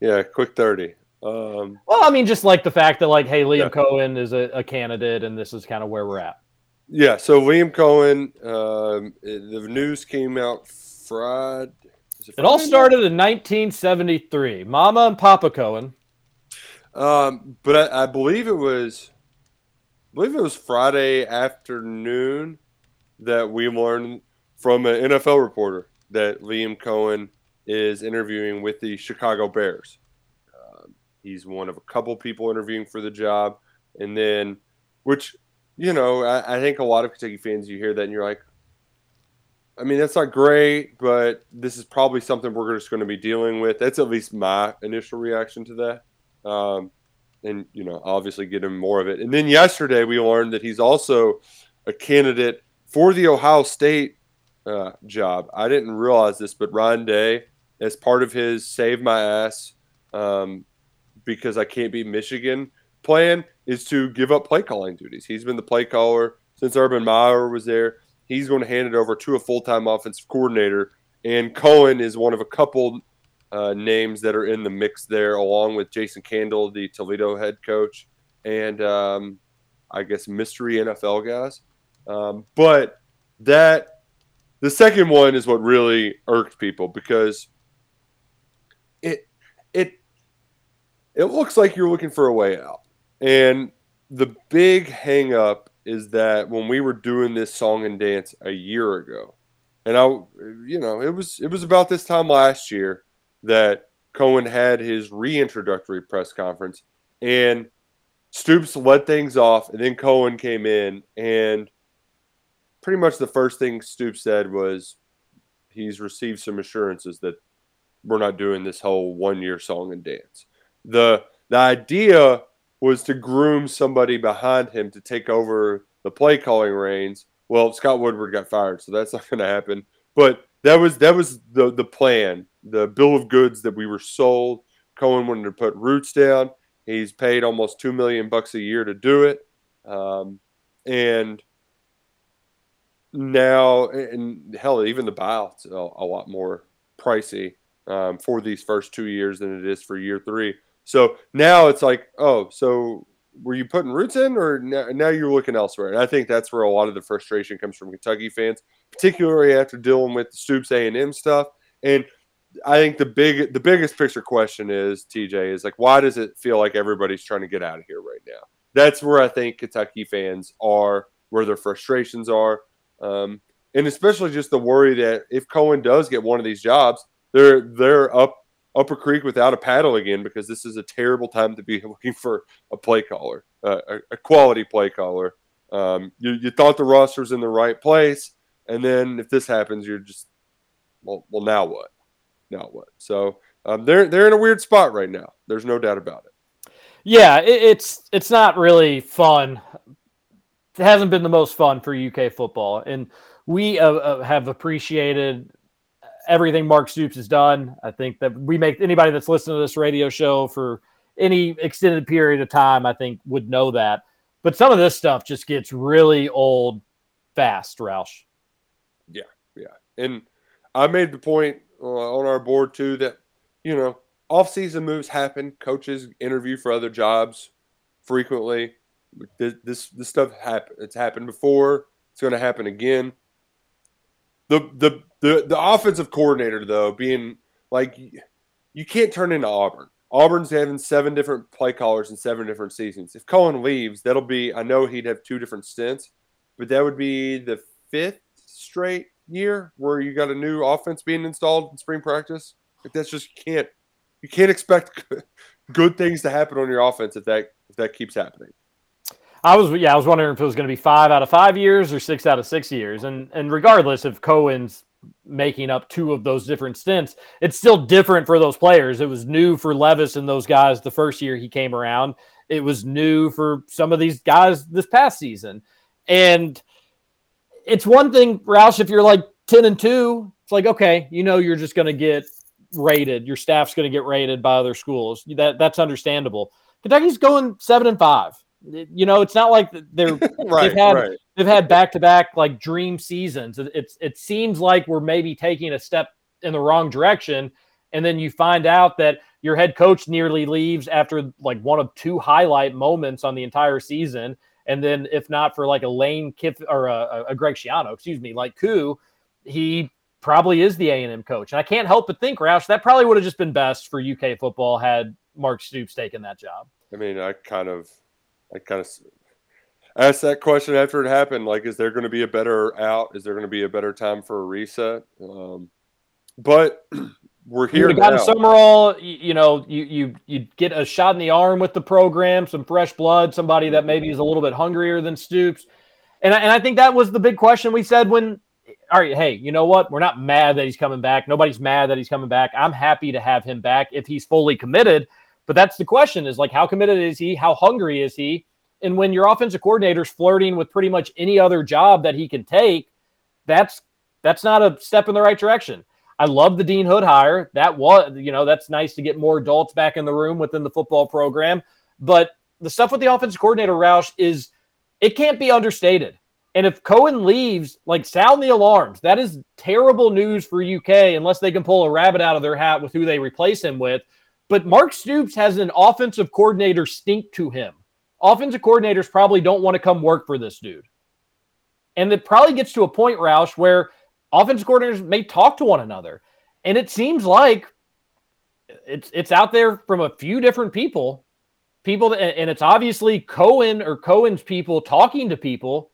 Yeah, quick 30. Um, Well, I mean, just like the fact that like, hey, Liam Yeah. Coen is a, a candidate, and this is kind of where we're at. Yeah, so Liam Coen, um, the news came out Friday. It, it all started in 1973. Mama and Papa Coen. Um, but I, I, believe it was, I believe it was Friday afternoon that we learned from an NFL reporter that Liam Coen is interviewing with the Chicago Bears. Uh, he's one of a couple people interviewing for the job, and then, which you know, I, I think a lot of Kentucky fans, you hear that and you're like, I mean, that's not great, but this is probably something we're just going to be dealing with. That's at least my initial reaction to that. Um, and, you know, obviously get him more of it. And then yesterday we learned that he's also a candidate for the Ohio State uh, job. I didn't realize this, but Ryan Day, as part of his Save My Ass um, because I can't beat Michigan plan, is to give up play calling duties. He's been the play caller since Urban Meyer was there. He's going to hand it over to a full time offensive coordinator. And Coen is one of a couple uh, names that are in the mix there, along with Jason Candle, the Toledo head coach, and um, I guess mystery NFL guys. Um, but that the second one is what really irked people because it it it looks like you're looking for a way out. And the big hangup is that when we were doing this song and dance a year ago, and I, you know, it was it was about this time last year that Coen had his reintroductory press conference, and Stoops led things off, and then Coen came in, and pretty much the first thing Stoops said was he's received some assurances that we're not doing this whole one year song and dance. The the idea was to groom somebody behind him to take over the play calling reins. Well, Scott Woodward got fired, so that's *laughs* not going to happen. But that was that was the the plan, the bill of goods that we were sold. Coen wanted to put roots down. He's paid almost two million bucks a year to do it, um, and now, and hell, even the buyouts a, a lot more pricey um, for these first two years than it is for year three. So now it's like, oh, so were you putting roots in, or now, now you're looking elsewhere? And I think that's where a lot of the frustration comes from Kentucky fans, particularly after dealing with the Stoops A and M stuff. And I think the big, the biggest picture question is TJ is like, why does it feel like everybody's trying to get out of here right now? That's where I think Kentucky fans are, where their frustrations are, um, and especially just the worry that if Coen does get one of these jobs, they're they're up Upper Creek without a paddle again because this is a terrible time to be *laughs* looking for a play caller, uh, a, a, quality play caller. Um, you, you thought the roster's in the right place, and then if this happens, you're just well, well, now what? Now what? So um, they're they're in a weird spot right now. There's no doubt about it. Yeah, it, it's it's not really fun. It hasn't been the most fun for UK football, and we uh, uh, have appreciated everything Mark Stoops has done. I think that we make anybody that's listening to this radio show for any extended period of time, I think would know that. But some of this stuff just gets really old fast, Roush. Yeah, yeah. And I made the point uh, on our board too that, you know, off-season moves happen. Coaches interview for other jobs frequently. This this, this stuff happen. It's happened before. It's going to happen again. The the the the offensive coordinator though being like you can't turn into Auburn. Auburn's having seven different play callers in seven different seasons. If Coen leaves, that'll be I know he'd have two different stints, but that would be the fifth straight year where you got a new offense being installed in spring practice. If that's just can't you can't expect *laughs* good things to happen on your offense if that if that keeps happening. I was yeah, I was wondering if it was going to be five out of five years or six out of six years, and and regardless of Coen's making up two of those different stints, it's still different for those players. It was new for Levis and those guys the first year he came around. It was new for some of these guys this past season, and it's one thing, Roush, if you're like ten and two, it's like okay, you know you're just going to get rated. Your staff's going to get rated by other schools. That that's understandable. Kentucky's going seven and five you know, it's not like they're *laughs* right, they've had right. they've had back to back like dream seasons. It's it seems like we're maybe taking a step in the wrong direction, and then you find out that your head coach nearly leaves after like one of two highlight moments on the entire season, And then if not for like a Lane Kiff or a, a Greg Schiano, excuse me, Mike Elko, he probably is the A&M coach. And I can't help but think, Roush, that probably would have just been best for UK football had Mark Stoops taken that job. I mean, I kind of, I kind of asked that question after it happened. Like, is there going to be a better out? Is there going to be a better time for a reset? Um, but *clears throat* we're here you got Summerall, you, you know, you you you get a shot in the arm with the program, some fresh blood, somebody that maybe is a little bit hungrier than Stoops, and I, and I think that was the big question we said when. All right, hey, you know what? We're not mad that he's coming back. Nobody's mad that he's coming back. I'm happy to have him back if he's fully committed. But that's the question: is like, how committed is he? How hungry is he? And when your offensive coordinator's flirting with pretty much any other job that he can take, that's that's not a step in the right direction. I love the Dean Hood hire. That was, you know, that's nice to get more adults back in the room within the football program. But the stuff with the offensive coordinator, Roush, is it can't be understated. And if Coen leaves, like sound the alarms. That is terrible news for UK unless they can pull a rabbit out of their hat with who they replace him with. But Mark Stoops has an offensive coordinator stink to him. Offensive coordinators probably don't want to come work for this dude. And it probably gets to a point, Roush, where offensive coordinators may talk to one another. And it seems like it's it's out there from a few different people. People that, and it's obviously Coen or Coen's people talking to people.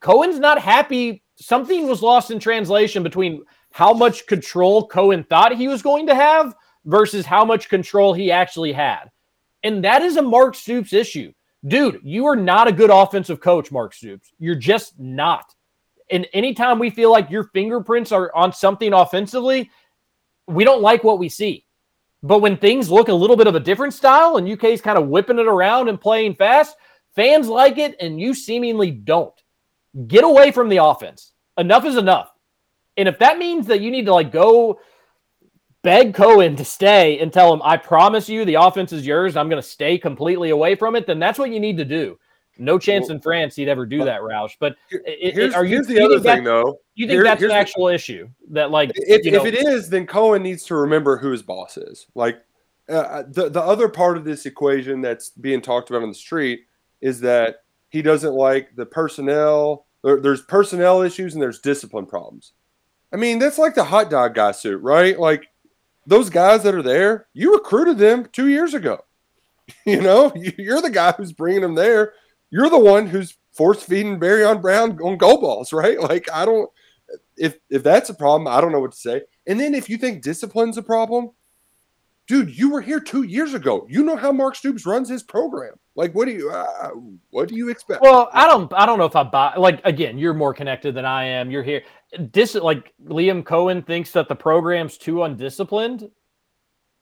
Coen's not happy. Something was lost in translation between how much control Coen thought he was going to have versus how much control he actually had. And that is a Mark Stoops issue. Dude, you are not a good offensive coach, Mark Stoops. You're just not. And anytime we feel like your fingerprints are on something offensively, we don't like what we see. But when things look a little bit of a different style and UK's kind of whipping it around and playing fast, fans like it and you seemingly don't. Get away from the offense. Enough is enough. And if that means that you need to like go beg Coen to stay and tell him, I promise you the offense is yours. I'm going to stay completely away from it, then that's what you need to do. No chance well, in France he'd ever do that, Roush. But here's, it, are you, here's the other thing, though. You think Here, that's an actual the, issue that, like, if, you know, if it is, then Coen needs to remember who his boss is. Like, uh, the the other part of this equation that's being talked about on the street is that he doesn't like the personnel. There, there's personnel issues and there's discipline problems. I mean, that's like the hot dog guy suit, right? Like those guys that are there, you recruited them two years ago. *laughs* You know, *laughs* you're the guy who's bringing them there. You're the one who's force feeding Barion Brown on go balls, *laughs* right? Like, I don't. If if that's a problem, I don't know what to say. And then if you think discipline's a problem, dude, you were here two years ago. You know how Mark Stoops runs his program. Like, what do you uh, what do you expect? Well, I don't I don't know if I buy. Like, again, you're more connected than I am. You're here. Dis like Liam Coen thinks that the program's too undisciplined.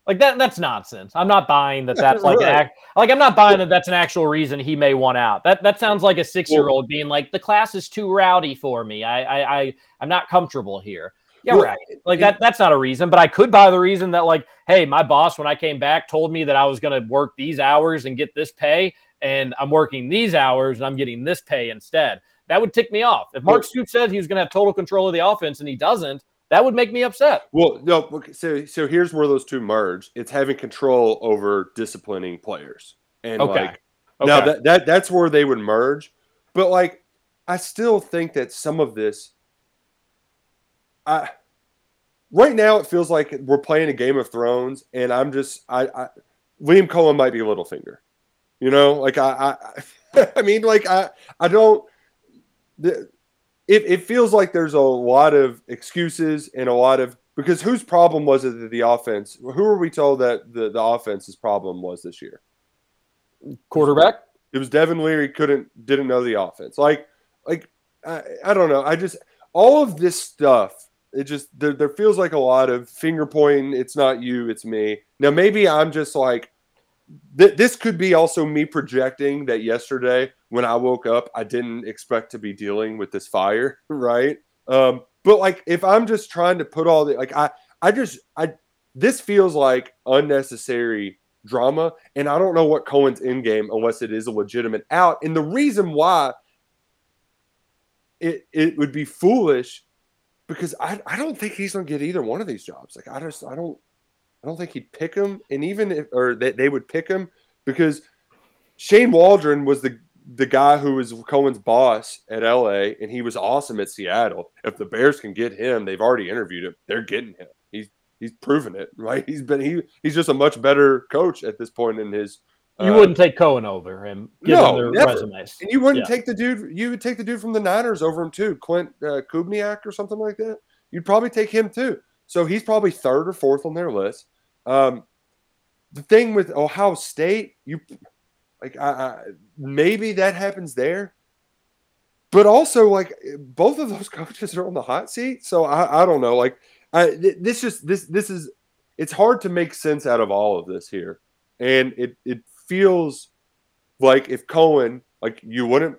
Like that that's nonsense. I'm not buying that *laughs* that's like right. an act, like I'm not buying that that's an actual reason he may want out. That that sounds like a 6-year-old being like the class is too rowdy for me. I I, I I'm not comfortable here. Yeah, well, right. Like that that's not a reason, but I could buy the reason that like, hey, my boss when I came back told me that I was going to work these hours and get this pay and I'm working these hours and I'm getting this pay instead. That would tick me off. If Mark Stoops said he was going to have total control of the offense and he doesn't, that would make me upset. Well, no. So, so here's where those two merge. It's having control over disciplining players, and okay. like okay. now that, that that's where they would merge. But like, I still think that some of this, I right now it feels like we're playing a Game of Thrones, and I'm just I, I Liam Coen might be Littlefinger, you know, like I I, *laughs* I mean like I I don't. The, it, it feels like there's a lot of excuses and a lot of because whose problem was it that the offense? Who were we told that the, the offense's problem was this year? Quarterback. It was Devin Leary couldn't didn't know the offense. Like like I, I don't know. I just all of this stuff. It just there, there feels like a lot of finger pointing. It's not you, it's me. Now maybe I'm just like th- this could be also me projecting that yesterday when I woke up, I didn't expect to be dealing with this fire, right? Um, but like if I'm just trying to put all the like I I just I this feels like unnecessary drama, and I don't know what Coen's in game unless it is a legitimate out. And the reason why it it would be foolish because I, I don't think he's gonna get either one of these jobs. Like I just I don't I don't think he'd pick him, and even if or they, they would pick him because Shane Waldron was the the guy who was Coen's boss at LA and he was awesome at Seattle. If the Bears can get him, they've already interviewed him. They're getting him. He's he's proven it, right? He's been he he's just a much better coach at this point in his You uh, wouldn't take Coen over him, no, their never. resumes. And you wouldn't Yeah. take the dude. You would take the dude from the Niners over him too, Klint uh, Kubiak or something like that. You'd probably take him too. So he's probably third or fourth on their list. Um, the thing with Ohio State, you like, I, I, maybe that happens there, but also like both of those *laughs* coaches are on the hot seat. So I, I don't know. Like, I th- this just this this is it's hard to make sense out of all of this here, and it it feels like if Coen, like you wouldn't,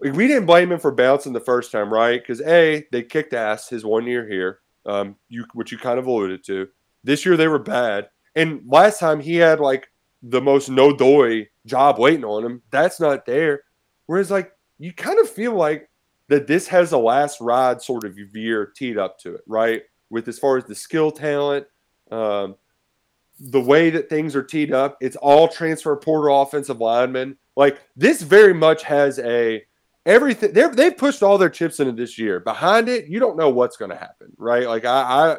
like we didn't blame him for bouncing the first time, right? Because a they kicked ass his one year here, um, you which you kind of alluded to. This year they were bad, and last time he had like the most no doy job waiting on him. That's not there. Whereas like you kind of feel like that this has a last ride sort of year teed up to it, right? With as far as the skill talent, um, the way that things are teed up, it's all transfer portal offensive linemen. Like this very much has a everything. They're, they've pushed all their chips into this year. Behind it, you don't know what's going to happen, right? Like I, I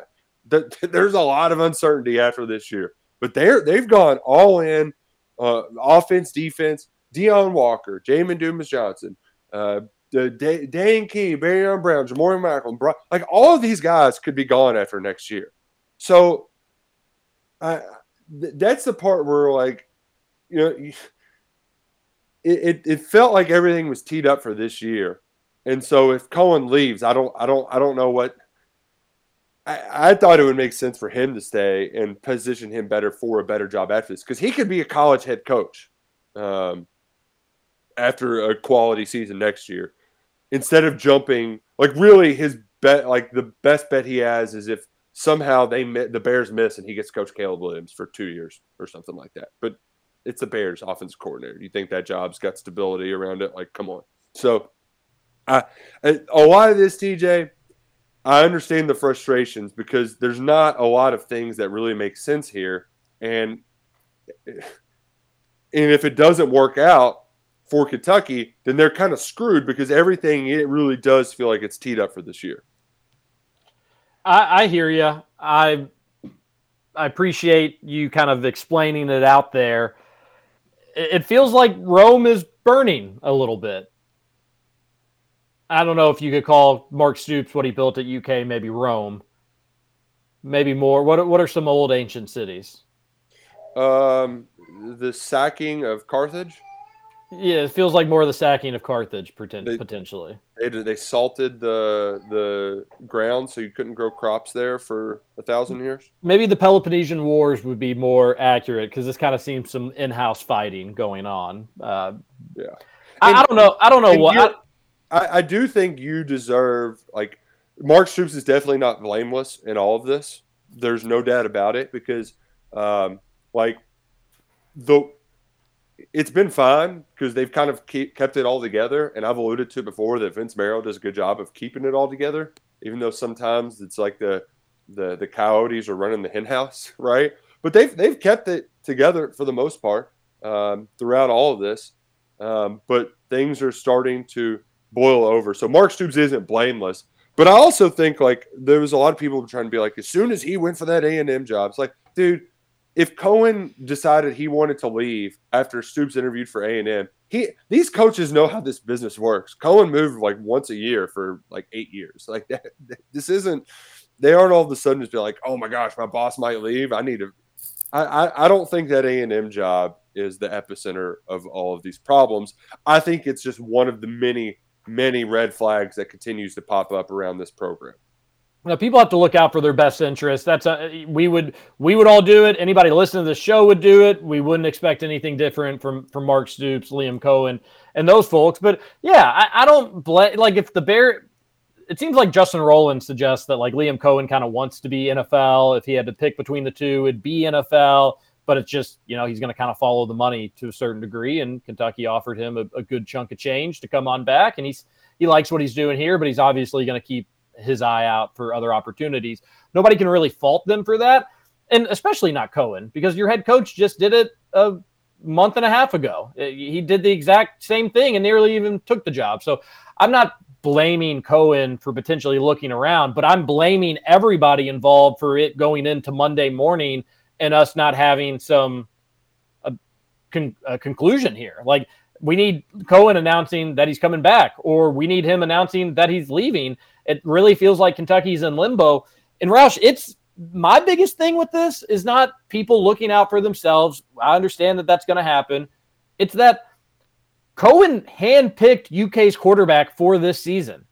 th- *laughs* there's a lot of uncertainty after this year, but they're they've gone all in, uh, offense, defense. Deone Walker, Jamon Dumas Johnson, uh, the Da- Dane Key, Barion Brown, Jamori Michael, Bro- like all of these guys could be gone after next year. So I th- that's the part where like you know it, it it felt like everything was teed up for this year. And so if Coen leaves, I don't I don't I don't know what I, I thought it would make sense for him to stay and position him better for a better job after this because he could be a college head coach um, after a quality season next year instead of jumping like really his bet like the best bet he has is if somehow they the Bears miss and he gets coach Caleb Williams for two years or something like that. But it's the Bears offensive coordinator. You think that job's got stability around it? Like, come on. So, I a lot of this, TJ, I understand the frustrations because there's not a lot of things that really make sense here, and *sighs* and if it doesn't work out for Kentucky, then they're kind of screwed because everything it really does feel like it's teed up for this year. I, I hear you. I I appreciate you kind of explaining it out there. It, it feels like Rome is burning a little bit. I don't know if you could call Mark Stoops what he built at UK maybe Rome, maybe more. What what are some old ancient cities? Um, the sacking of Carthage. Yeah, it feels like more of the sacking of Carthage They- potentially. They they salted the the ground so you couldn't grow crops there for a thousand years. Maybe the Peloponnesian Wars would be more accurate because this kind of seems some in-house fighting going on. Uh, Yeah. I, I don't know. I don't know what. I, I do think you deserve like Mark Stoops is definitely not blameless in all of this. There's no doubt about it because um, like the it's been fine because they've kind of keep, kept it all together. And I've alluded to before that Vince Marrow does a good job of keeping it all together, even though sometimes it's like the the the coyotes are running the hen house, *laughs* right? But they've they've kept it together for the most part um, throughout all of this. Um, but things are starting to boil over. So Mark Stoops isn't blameless. But I also think like there was a lot of people trying to be like, as soon as he went for that A and M job, it's like, dude, if Coen decided he wanted to leave after Stoops interviewed for A and M, he these coaches know how this business works. Coen moved like once a year for like eight years. Like that, this isn't. They aren't all of a sudden just be like, oh my gosh, my boss might leave. I need to. I I, I don't think that A and M job is the epicenter of all of these problems. I think it's just one of the many many red flags that continues to pop up around this program. Now, people have to look out for their best interest. That's a, we would we would all do it. Anybody listening to the show would do it. We wouldn't expect anything different from from Mark Stoops, Liam Coen, and those folks. But yeah, I, I don't blame. Like if the Bear, it seems like Justin Rowland suggests that like Liam Coen kind of wants to be NFL. If he had to pick between the two, it'd be NFL. But it's just you know he's going to kind of follow the money to a certain degree, and Kentucky offered him a, a good chunk of change to come on back, and he's he likes what he's doing here, but he's obviously going to keep his eye out for other opportunities. Nobody can really fault them for that, and especially not Coen because your head coach just did it a month and a half ago. Uh, He did the exact same thing and nearly even took the job. So I'm not blaming Coen for potentially looking around, but I'm blaming everybody involved for it going into Monday morning and us not having some a, con- a conclusion here. Like we need Coen announcing that he's coming back, or we need him announcing that he's leaving. It really feels like Kentucky's in limbo. And Roush, it's my biggest thing with this is not people looking out for themselves. I understand that that's going to happen. It's that Coen handpicked UK's quarterback for this season.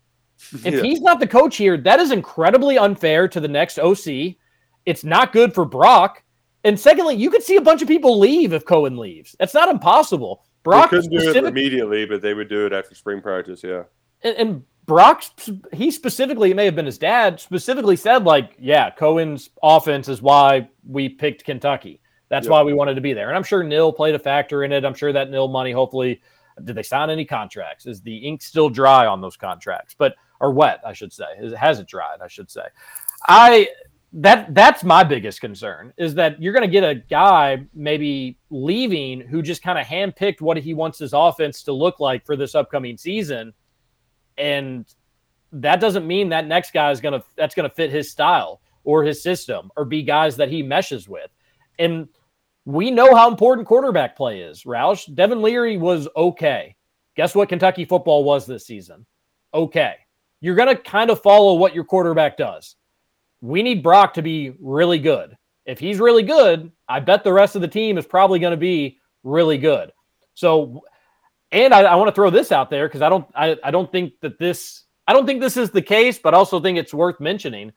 If Yeah. he's not the coach here, that is incredibly unfair to the next OC. It's not good for Brock. And secondly, you could see a bunch of people leave if Coen leaves. That's not impossible. Brock they couldn't do it immediately, but they would do it after spring practice. Yeah. and, and Brock, he specifically, it may have been his dad, specifically said, like, yeah, Coen's offense is why we picked Kentucky. That's Yep. why we wanted to be there. And I'm sure NIL played a factor in it. I'm sure that NIL money, hopefully, did they sign any contracts? Is the ink still dry on those contracts? But or wet, I should say. Is has it dried? I should say. I that that's my biggest concern is that you're going to get a guy maybe leaving who just kind of handpicked what he wants his offense to look like for this upcoming season, and that doesn't mean that next guy is to that's to fit his style or his system or be guys that he meshes with, and we know how important quarterback play is. Roush Devin Leary was okay. Guess what Kentucky football was this season? Okay. You're going to kind of follow what your quarterback does we need Brock to be really good. If he's really good, I bet the rest of the team is probably going to be really good. So, and I, I want to throw this out there because I don't, I, I don't think that this, I don't think this is the case, but I also think it's worth mentioning.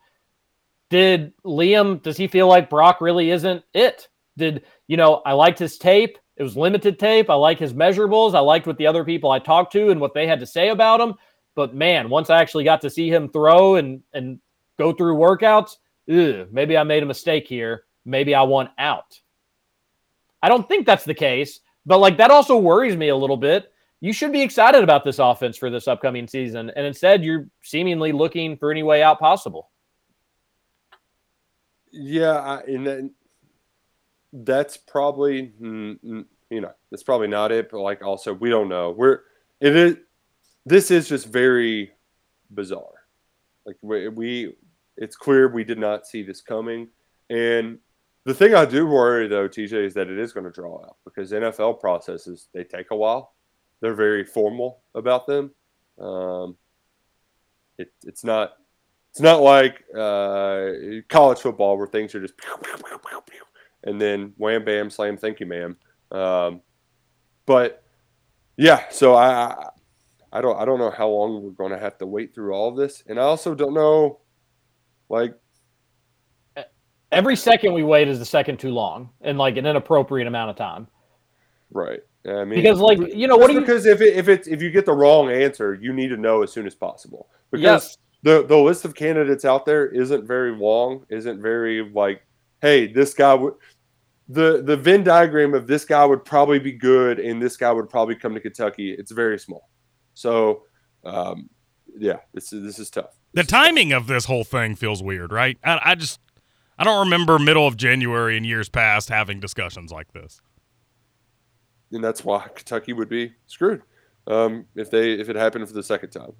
Did Liam, does he feel like Brock really isn't it? Did, you know, I liked his tape. It was limited tape. I like his measurables. I liked what the other people I talked to and what they had to say about him. But man, once I actually got to see him throw and, and go through workouts, ugh, maybe I made a mistake here. Maybe I want out. I don't think that's the case, but like that also worries me a little bit. You should be excited about this offense for this upcoming season, and instead you're seemingly looking for any way out possible. Yeah, I, and then that's probably you know that's probably not it. But like also we don't know. We're it is this is just very bizarre. Like we, we it's clear we did not see this coming. And the thing I do worry though, TJ, is that it is going to draw out because NFL processes they take a while. They're very formal about them. Um, it, it's not it's not like uh, college football where things are just and then wham bam slam thank you ma'am. Um, but yeah, so I I don't I don't know how long we're going to have to wait through all of this, and I also don't know like Every second we wait is the second too long and like an inappropriate amount of time. right. I mean, Because, like, you know, what do you- because if it, if it's if you get the wrong answer, you need to know as soon as possible because Yes. the the list of candidates out there isn't very long, isn't very like, hey, this guy would. The the Venn diagram of this guy would probably be good, and this guy would probably come to Kentucky. It's very small, so um, yeah, this is this is tough. The timing of this whole thing feels weird, right? I, I just I don't remember middle of January in years past having discussions like this. and that's why Kentucky would be screwed um, if they if it happened for the second time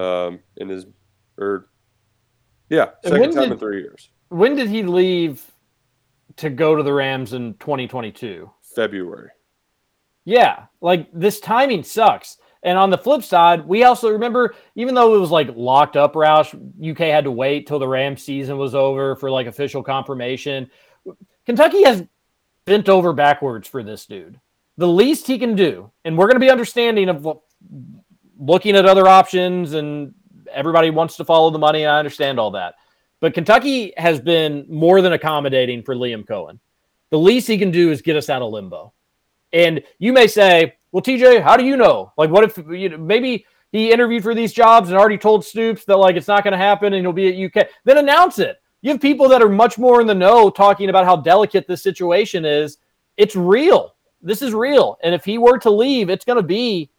um, in his or yeah second time did- in three years When did he leave to go to the Rams in 2022? February. Yeah, like this timing sucks. And on the flip side, we also remember, even though it was like locked up, Roush, UK had to wait till the Rams season was over for like official confirmation. Kentucky has bent over backwards for this dude. The least he can do, and we're going to be understanding of looking at other options, and everybody wants to follow the money. I understand all that. But Kentucky has been more than accommodating for Liam Coen. The least he can do is get us out of limbo. And you may say, well, TJ, how do you know? Like, what if you know, maybe he interviewed for these jobs and already told Stoops that like it's not going to happen and he'll be at UK? Then announce it. You have people that are much more in the know talking about how delicate this situation is. It's real. This is real. And if he were to leave, it's going to be,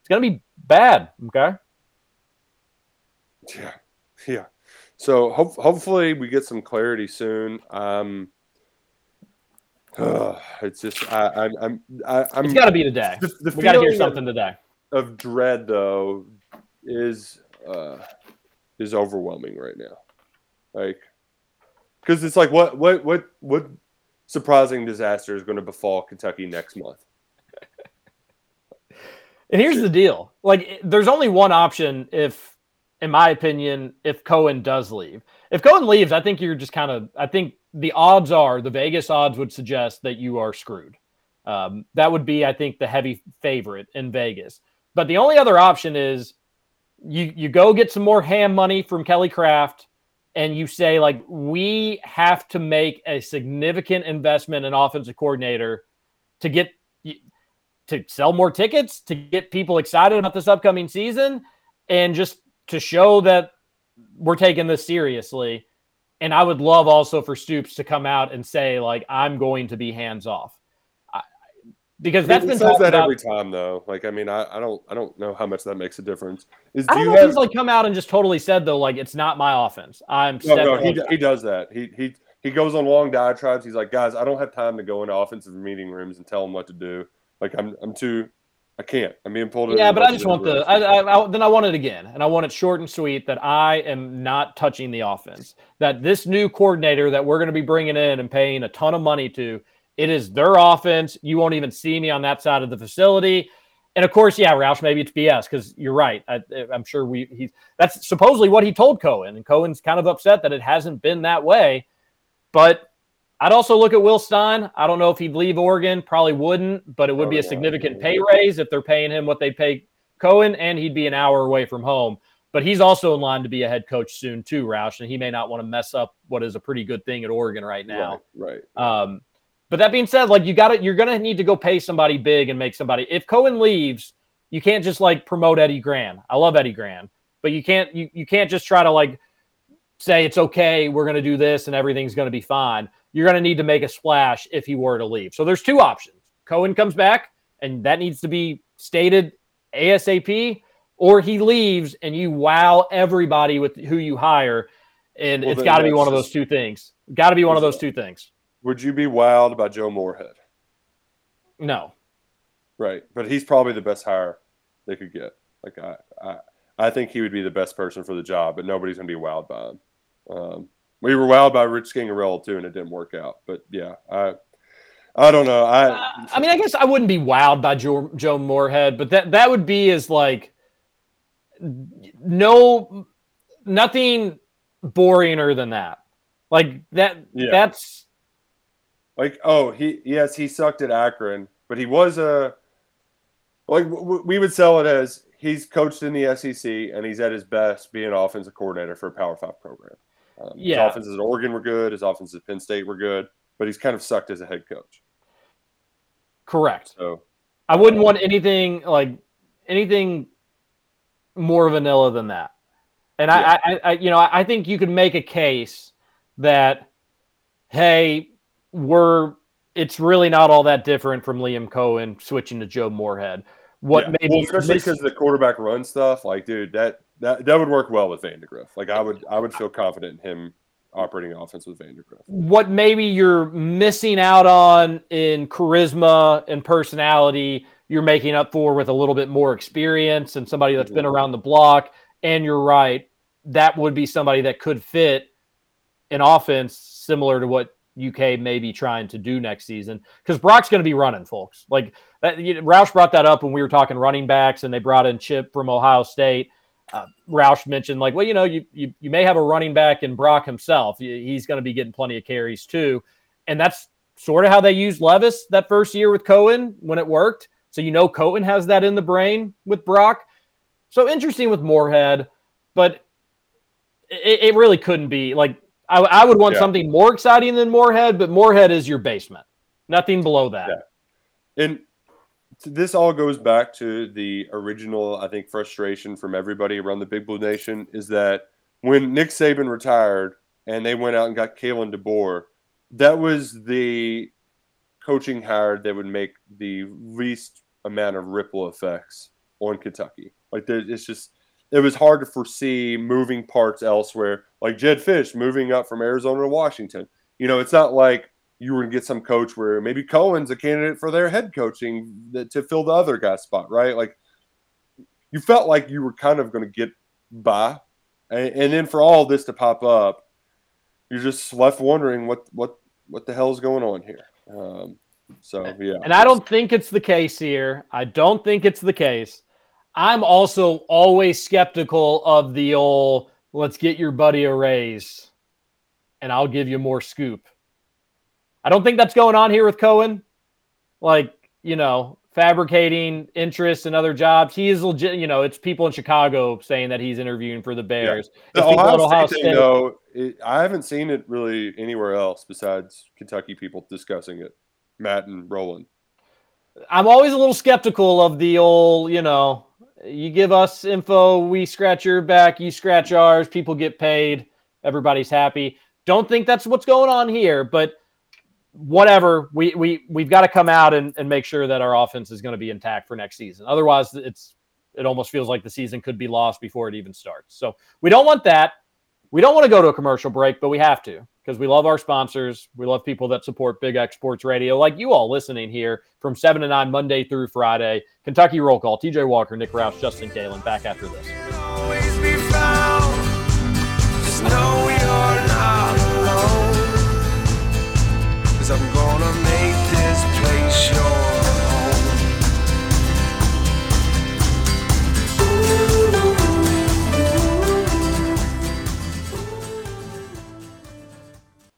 it's going to be bad. Okay. Yeah, yeah. So hope, hopefully we get some clarity soon. Um, it's just I, I'm I'm I, I'm It's got to be today. the, the We got to hear something today. of, of dread though is uh is overwhelming right now. Like because it's like what what what what surprising disaster is going to befall Kentucky next month? And here's the deal: like, there's only one option if, in my opinion, if Coen does leave. If Coen leaves, I think you're just kind of. I think the odds are the Vegas odds would suggest that you are screwed. Um, that would be, I think, the heavy favorite in Vegas. But the only other option is you you go get some more ham money from Kelly Craft, and you say like we have to make a significant investment in offensive coordinator to get to sell more tickets, to get people excited about this upcoming season, and just to show that we're taking this seriously. And I would love also for Stoops to come out and say, like, I'm going to be hands off. I, because that's He been says that about. every time though. Like I mean, I, I don't I don't know how much that makes a difference. Is I do don't you know if have he's like come out and just totally said though, like it's not my offense. I'm no, no, he, he does that. He he he goes on long diatribes. He's like, guys, I don't have time to go into offensive meeting rooms and tell them what to do. Like I'm I'm too I can't. I'm being pulled. Yeah, but I just want the. I, I, I, then I want it again, and I want it short and sweet. That I am not touching the offense. That this new coordinator that we're going to be bringing in and paying a ton of money to, it is their offense. You won't even see me on that side of the facility. And of course, yeah, Roush, maybe it's BS because you're right. I, I'm sure we he that's supposedly what he told Coen, and Coen's kind of upset that it hasn't been that way. But I'd also look at Will Stein. I don't know if he'd leave Oregon, probably wouldn't, but it would be a significant pay raise if they're paying him what they pay Coen, and he'd be an hour away from home. But he's also in line to be a head coach soon too, Roush, and he may not want to mess up what is a pretty good thing at Oregon right now. Right. Um, but that being said, like you got to you're gonna need to go pay somebody big and make somebody. If Coen leaves, you can't just like promote Eddie Gran. I love Eddie Gran, but you can't you you can't just try to like say it's okay, we're gonna do this and everything's gonna be fine. You're gonna need to make a splash if he were to leave. So there's two options. Coen comes back, and that needs to be stated ASAP, or he leaves and you wow everybody with who you hire. And Well, it's got to be one of those two things. Got to be one of those two things. Would you be wild by Joe Moorhead? No. Right, but he's probably the best hire they could get. Like I, I, I think he would be the best person for the job, but nobody's gonna be wowed by him. Um, we were wowed by Rich Scangarello too, and it didn't work out. But yeah, I, I don't know. I, I mean, I guess I wouldn't be wowed by Joe, Joe Moorhead, but that that would be as like no nothing boringer than that. Like that. Yeah. That's like oh he yes he sucked at Akron, but he was a like we would sell it as he's coached in the SEC and he's at his best being offensive coordinator for a Power Five program. Um, Yeah. his offenses at Oregon were good, his offenses at Penn State were good, but he's kind of sucked as a head coach. correct. So I wouldn't want anything like anything more vanilla than that. And I, I, I, you know, I think you could make a case that, hey, we're it's really not all that different from Liam Coen switching to Joe Moorhead. What yeah. maybe well, especially miss- because the quarterback run stuff, like dude, that that that would work well with Vandagriff. Like I would I would feel confident in him operating offense with Vandagriff. what maybe you're missing out on in charisma and personality, you're making up for with a little bit more experience and somebody that's been mm-hmm. around the block. And you're right, that would be somebody that could fit an offense similar to what UK may be trying to do next season. Because Brock's going to be running, folks. Like that, you know, Roush brought that up when we were talking running backs, and they brought in Chip from Ohio State. Uh, Roush mentioned, like, well, you know, you, you you may have a running back in Brock himself. He's going to be getting plenty of carries too, and that's sort of how they used Levis that first year with Coen when it worked. So you know, Coen has that in the brain with Brock. So interesting with Moorhead, but it, it really couldn't be like I, I would want Yeah. something more exciting than Moorhead, but Moorhead is your basement. Nothing below that. And this all goes back to the original, I think, frustration from everybody around the Big Blue Nation is that when Nick Saban retired and they went out and got Kalen DeBoer, that was the coaching hire that would make the least amount of ripple effects on Kentucky. Like it's just it was hard to foresee moving parts elsewhere, like Jedd Fisch moving up from Arizona to Washington. You know, it's not like you were going to get some coach where maybe Coen's a candidate for their head coaching to fill the other guy's spot, right? Like you felt like you were kind of going to get by, and, and then for all this to pop up, you're just left wondering what what what the hell is going on here. Um, so yeah, And I don't think it's the case here. I don't think it's the case. I'm also always skeptical of the old let's get your buddy a raise and I'll give you more scoop. I don't think that's going on here with Coen. Like, you know, fabricating interest in other jobs. He is legit, you know, it's people in Chicago saying that he's interviewing for the Bears. The people at Ohio, Ohio State, State. thing, though, it, I haven't seen it really anywhere else besides Kentucky people discussing it. Matt and Rowland. I'm always a little skeptical of the old, you know, you give us info, we scratch your back, you scratch ours, people get paid, everybody's happy. Don't think that's what's going on here, but whatever, we we we've got to come out and, and make sure that our offense is going to be intact for next season. Otherwise, it's it almost feels like the season could be lost before it even starts. So we don't want that. We don't want to go to a commercial break, but we have to because we love our sponsors. We love people that support Big X Sports Radio, like you all listening here from 7 to 9, Monday through Friday. Kentucky Roll Call, TJ Walker, Nick Roush, Justin Kalen, back after this.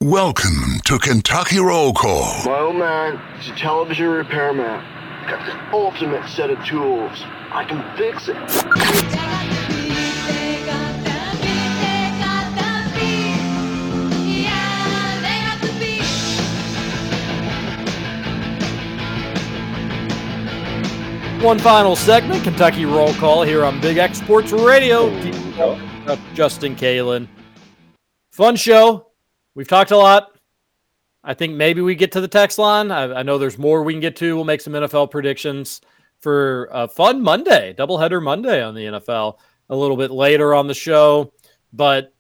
Welcome to Kentucky Roll Call. My old man is a television repairman. Got the ultimate set of tools. I can fix it. One final segment, Kentucky Roll Call here on Big X Sports Radio. Oh. Justin Kalen. Fun show. We've talked a lot. I think maybe we get to the text line. I, I know there's more we can get to. We'll make some NFL predictions for a fun Monday, doubleheader Monday on the NFL a little bit later on the show. But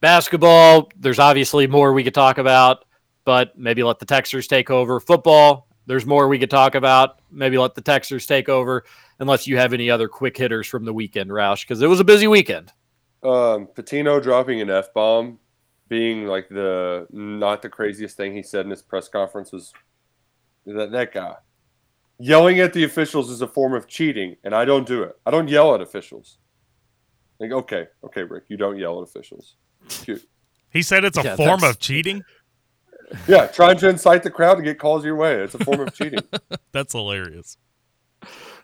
basketball, there's obviously more we could talk about, but maybe let the Texers take over. Football, there's more we could talk about. Maybe let the Texers take over, unless you have any other quick hitters from the weekend, Roush, because it was a busy weekend. Um, Pitino dropping an f bomb, being like the not the craziest thing he said in his press conference was that that guy yelling at the officials is a form of cheating, and I don't do it. I don't yell at officials. Like, okay, okay, Rick, you don't yell at officials. Cute. He said it's a Yeah, form that's- of cheating. Yeah, trying to incite the crowd to get calls your way. It's a form of cheating. *laughs* That's hilarious.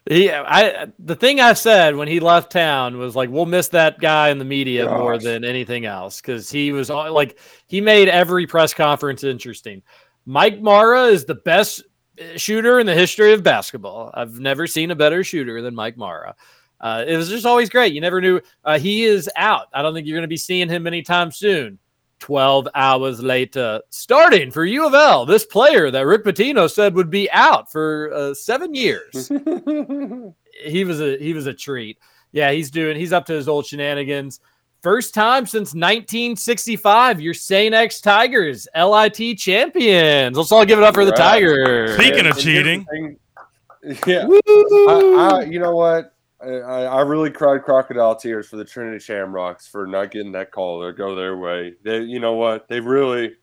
He, I, the thing I said when he left town was like, "We'll miss that guy in the media more than anything else," because he was all- like, he made every press conference interesting. Mike Marra is the best uh, shooter in the history of basketball. I've never seen a better shooter than Mike Marra. Uh, it was just always great. You never knew uh, he is out. I don't think you're going to be seeing him anytime soon. 12 hours later, starting for U of L, this player that Rick Pitino said would be out for uh, seven years *laughs* he was a he was a treat. Yeah, he's doing he's up to his old shenanigans. First time since 1965, your St. X Tigers, LIT champions. Let's all give it up for the Right. Tigers. Speaking of And here's the cheating, yeah, I, I, you know what? I, I really cried crocodile tears for the Trinity Shamrocks for not getting that call or go their way. They, you know what? They really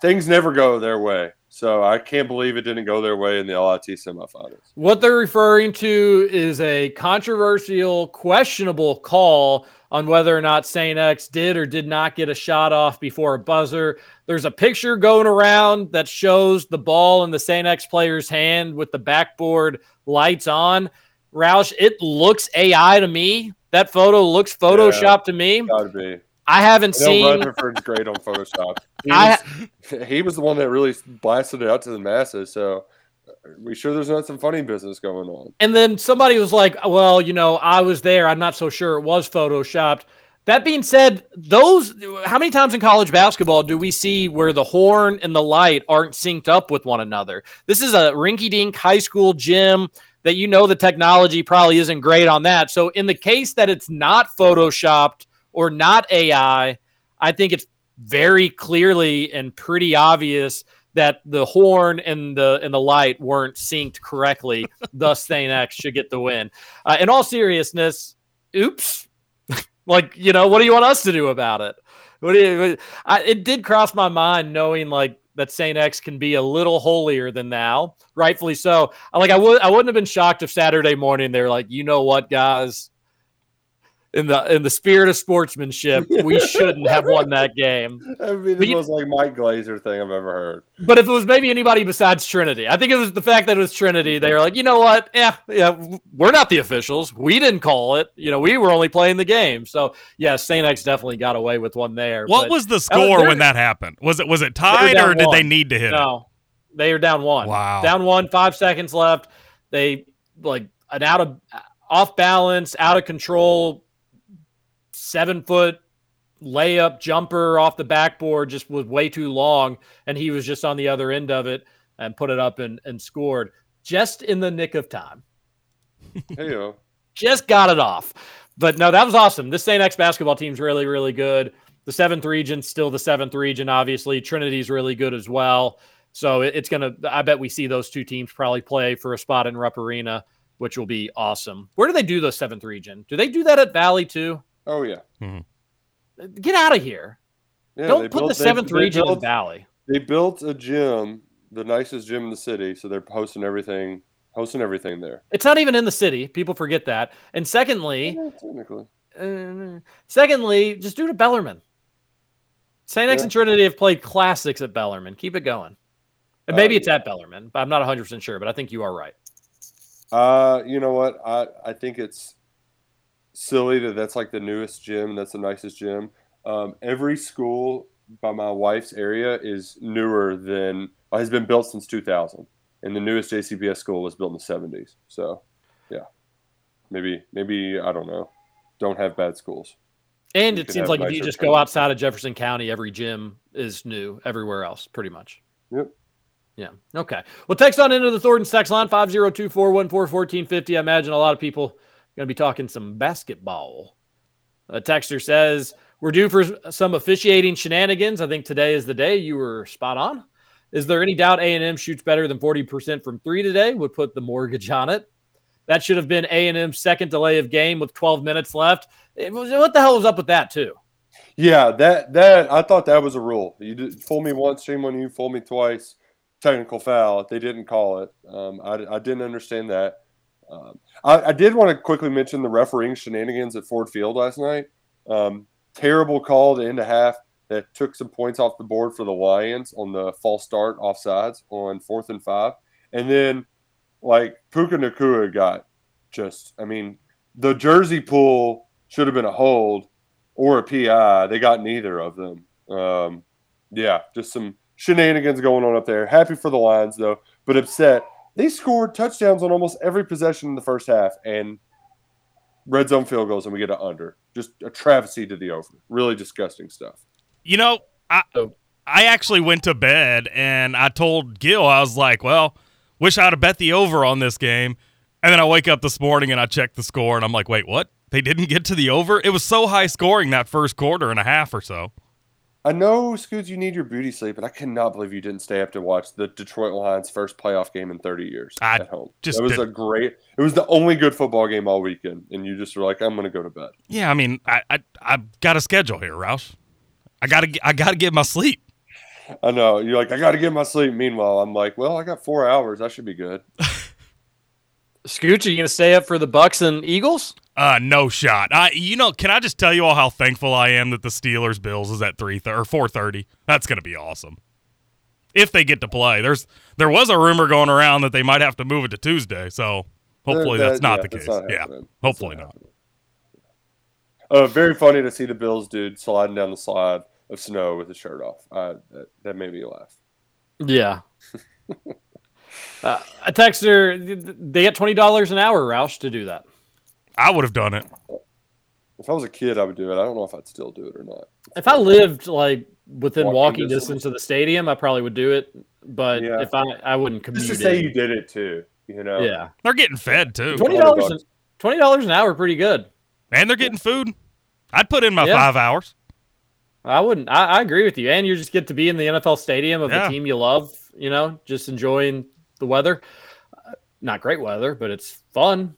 things never go their way. So I can't believe it didn't go their way in the LIT semifinals. What they're referring to is a controversial, questionable call on whether or not St. X did or did not get a shot off before a buzzer. There's a picture going around that shows the ball in the St. X player's hand with the backboard lights on. Roush, it looks AI to me. That photo looks Photoshop to me. Gotta be. I haven't I seen. Rutherford's great on Photoshop. *laughs* He I- was, *laughs* he was the one that really blasted it out to the masses. So we sure there's not some funny business going on. And then somebody was like, well, you know, I was there. I'm not so sure it was photoshopped. That being said, those how many times in college basketball do we see where the horn and the light aren't synced up with one another? This is a rinky dink high school gym that you know the technology probably isn't great on that. So, in the case that it's not photoshopped or not AI, I think it's very clearly and pretty obvious that the horn and the and the light weren't synced correctly. *laughs* thus, Saint X should get the win. Uh, in all seriousness, oops. *laughs* like you know, what do you want us to do about it? What do you? I, it did cross my mind knowing like that Saint X can be a little holier than thou, rightfully so. Like I would, I wouldn't have been shocked if Saturday morning they're like, you know what, guys, in the in the spirit of sportsmanship, we *laughs* shouldn't have won that game. That'd be the most like Mike Glazer thing I've ever heard. But if it was maybe anybody besides Trinity, I think it was the fact that it was Trinity. They were like, you know what? Yeah, yeah, we're not the officials. We didn't call it. You know, we were only playing the game. So yeah, Saint X definitely got away with one there. What was the score when that happened? Was it was it tied or did one. they need to hit no, it? they are down one. Wow, down one. Five seconds left. They like an out of off balance, out of control seven foot layup jumper off the backboard just was way too long, and he was just on the other end of it and put it up and, and scored just in the nick of time. *laughs* Hey, just got it off. But no, that was awesome. This St. X basketball team's really, really good. The seventh region, still the seventh region, obviously. Trinity's really good as well. So it, it's going to, I bet we see those two teams probably play for a spot in Rupp Arena, which will be awesome. Where do they do the seventh region? Do they do that at Valley too? Oh yeah. Mm-hmm. Get out of here! Yeah, Don't they put built- the seventh they region built- in Valley. They built a gym, the nicest gym in the city, so they're hosting everything, hosting everything there. It's not even in the city. People forget that. And secondly, Technically, uh, secondly, just do it at Bellarmine. St. X Yeah. and Trinity have played classics at Bellarmine. Keep it going. And Uh, maybe it's at Bellarmine, but I'm not 100% sure, but I think you are right. uh, you know what? I I think it's silly that that's like the newest gym. That's the nicest gym. Um, every school by my wife's area is newer than uh, has been built since 2000, and the newest JCPS school was built in the 70s. So, yeah, maybe maybe I don't know. Don't have bad schools. And You it seems like if you just go outside of Jefferson County, every gym is new everywhere else, pretty much. Yep. Yeah. Okay. Well, text on into the Thornton text line 502 414 1450. I imagine a lot of people going to be talking some basketball. A texter says, We're due for some officiating shenanigans. I think today is the day. You were spot on. Is there any doubt A&M shoots better than 40% from three today? Would put the mortgage on it. That should have been A&M's second delay of game with 12 minutes left. Was, what the hell was up with that, too? Yeah, that that I thought that was a rule. You did fool me once, shame on you. Fool me twice, technical foul. They didn't call it. Um, I, I didn't understand that. Um, I, I did want to quickly mention the refereeing shenanigans at Ford Field last night. Um, terrible call to end a half that took some points off the board for the Lions on the false start offsides on fourth and five, and then like Puka Nacua got just. I mean, the jersey pull should have been a hold or a PI. They got neither of them. Um, yeah, just some shenanigans going on up there. Happy for the Lions though, but upset. They scored touchdowns on almost every possession in the first half, and red zone field goals, and we get an under. Just a travesty to the over. Really disgusting stuff. You know, I I actually went to bed and I told Gil I was like, well, wish I'd have bet the over on this game. And then I wake up this morning and I check the score and I'm like, wait, what? They didn't get to the over? It was so high scoring that first quarter and a half or so. I know, Scoots, you need your booty sleep, but I cannot believe you didn't stay up to watch the Detroit Lions' first playoff game in 30 years I at home. just it was a didn't. great. It was the only good football game all weekend, and you just were like, "I'm going to go to bed." Yeah, I mean, I I I got a schedule here, Roush. I gotta I gotta get my sleep. I know you're like, "I got to get my sleep." Meanwhile, I'm like, "Well, I got four hours. I should be good." *laughs* Scooch, are you going to stay up for the Bucs and Eagles? Uh, no shot. I, you know, can I just tell you all how thankful I am that the Steelers Bills is at three th- or four thirty? That's gonna be awesome. If they get to play, there's there was a rumor going around that they might have to move it to Tuesday. So hopefully That- that's not yeah, the case. not yeah, happening. hopefully not. Uh, very funny to see the Bills dude sliding down the slide of snow with his shirt off. Uh, that, that made me laugh. Yeah. *laughs* uh, a texter, they get twenty dollars an hour, Roush, to do that. I would have done it. If I was a kid, I would do it. I don't know if I'd still do it or not. If I lived like within Walking walking, distance. distance of the stadium, I probably would do it. But Yeah. if I, I wouldn't commute. Just to say in. you did it too, you know? yeah, They're getting fed too, twenty dollars, twenty dollars an hour, pretty good. and they're getting food. I'd put in my Yeah. five hours. I wouldn't. I, I agree with you, and you just get to be in the NFL stadium of Yeah. the team you love you know, just enjoying the weather. Uh, not great weather, but it's fun.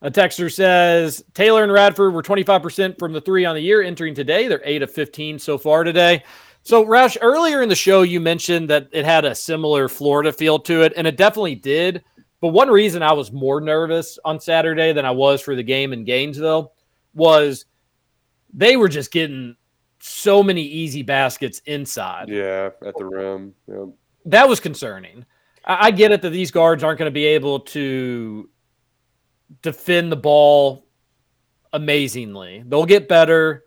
A texter says Taylor and Radford were 25% from the three on the year entering today. They're 8 of 15 so far today. So, Roush, earlier in the show, you mentioned that it had a similar Florida feel to it, and it definitely did. But one reason I was more nervous on Saturday than I was for the game in Gainesville was they were just getting so many easy baskets inside. Yeah, at the rim. That was concerning. I get it that these guards aren't going to be able to defend the ball amazingly. They'll get better.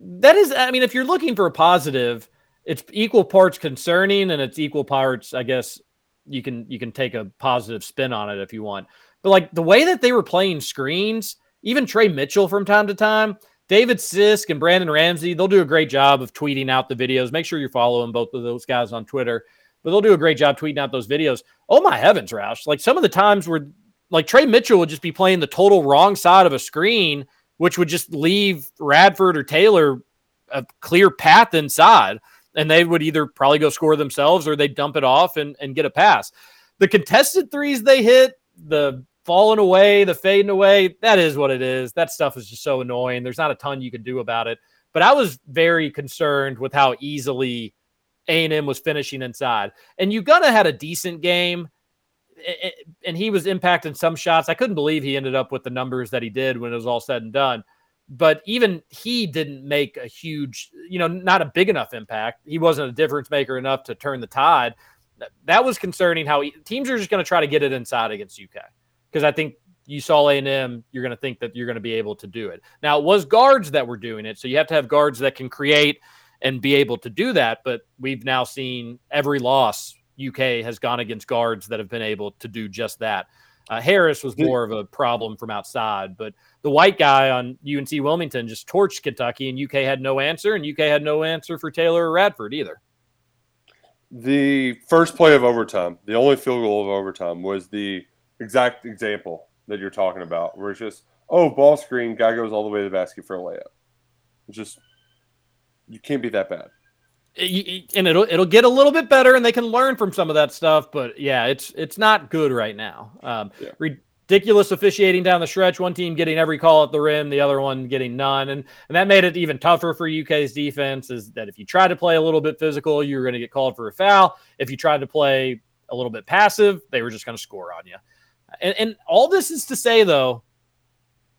That is, I mean, if you're looking for a positive, it's equal parts concerning and it's equal parts, I guess you can you can take a positive spin on it if you want. But like the way that they were playing screens, even Tre Mitchell from time to time, David Sisk and Brandon Ramsey, they'll do a great job of tweeting out the videos. Make sure you're following both of those guys on Twitter, but they'll do a great job tweeting out those videos. Oh my heavens, Roush! Like some of the times where like Tre Mitchell would just be playing the total wrong side of a screen, which would just leave Radford or Taylor a clear path inside. And they would either probably go score themselves or they'd dump it off and, and get a pass. The contested threes they hit, the falling away, the fading away, that is what it is. That stuff is just so annoying. There's not a ton you can do about it. But I was very concerned with how easily A&M was finishing inside. And Ugonna had a decent game and he was impacting some shots. I couldn't believe he ended up with the numbers that he did when it was all said and done. But even he didn't make a huge, you know, not a big enough impact. He wasn't a difference maker enough to turn the tide. That was concerning. How he, teams are just going to try to get it inside against UK because I think you saw A and M. You're going to think that you're going to be able to do it. Now it was guards that were doing it, so you have to have guards that can create and be able to do that. But we've now seen every loss UK has gone against guards that have been able to do just that. Uh, Harris was more of a problem from outside, but the white guy on UNC Wilmington just torched Kentucky, and UK had no answer, and UK had no answer for Taylor or Radford either. The first play of overtime, the only field goal of overtime, was the exact example that you're talking about, where it's just, oh, ball screen, guy goes all the way to the basket for a layup. It's just, you can't be that bad and it'll it'll get a little bit better, and they can learn from some of that stuff. But yeah, it's it's not good right now. Um, yeah. Ridiculous officiating down the stretch. One team getting every call at the rim, the other one getting none, and and that made it even tougher for UK's defense. Is that if you try to play a little bit physical, you're going to get called for a foul. If you tried to play a little bit passive, they were just going to score on you. And, and all this is to say, though,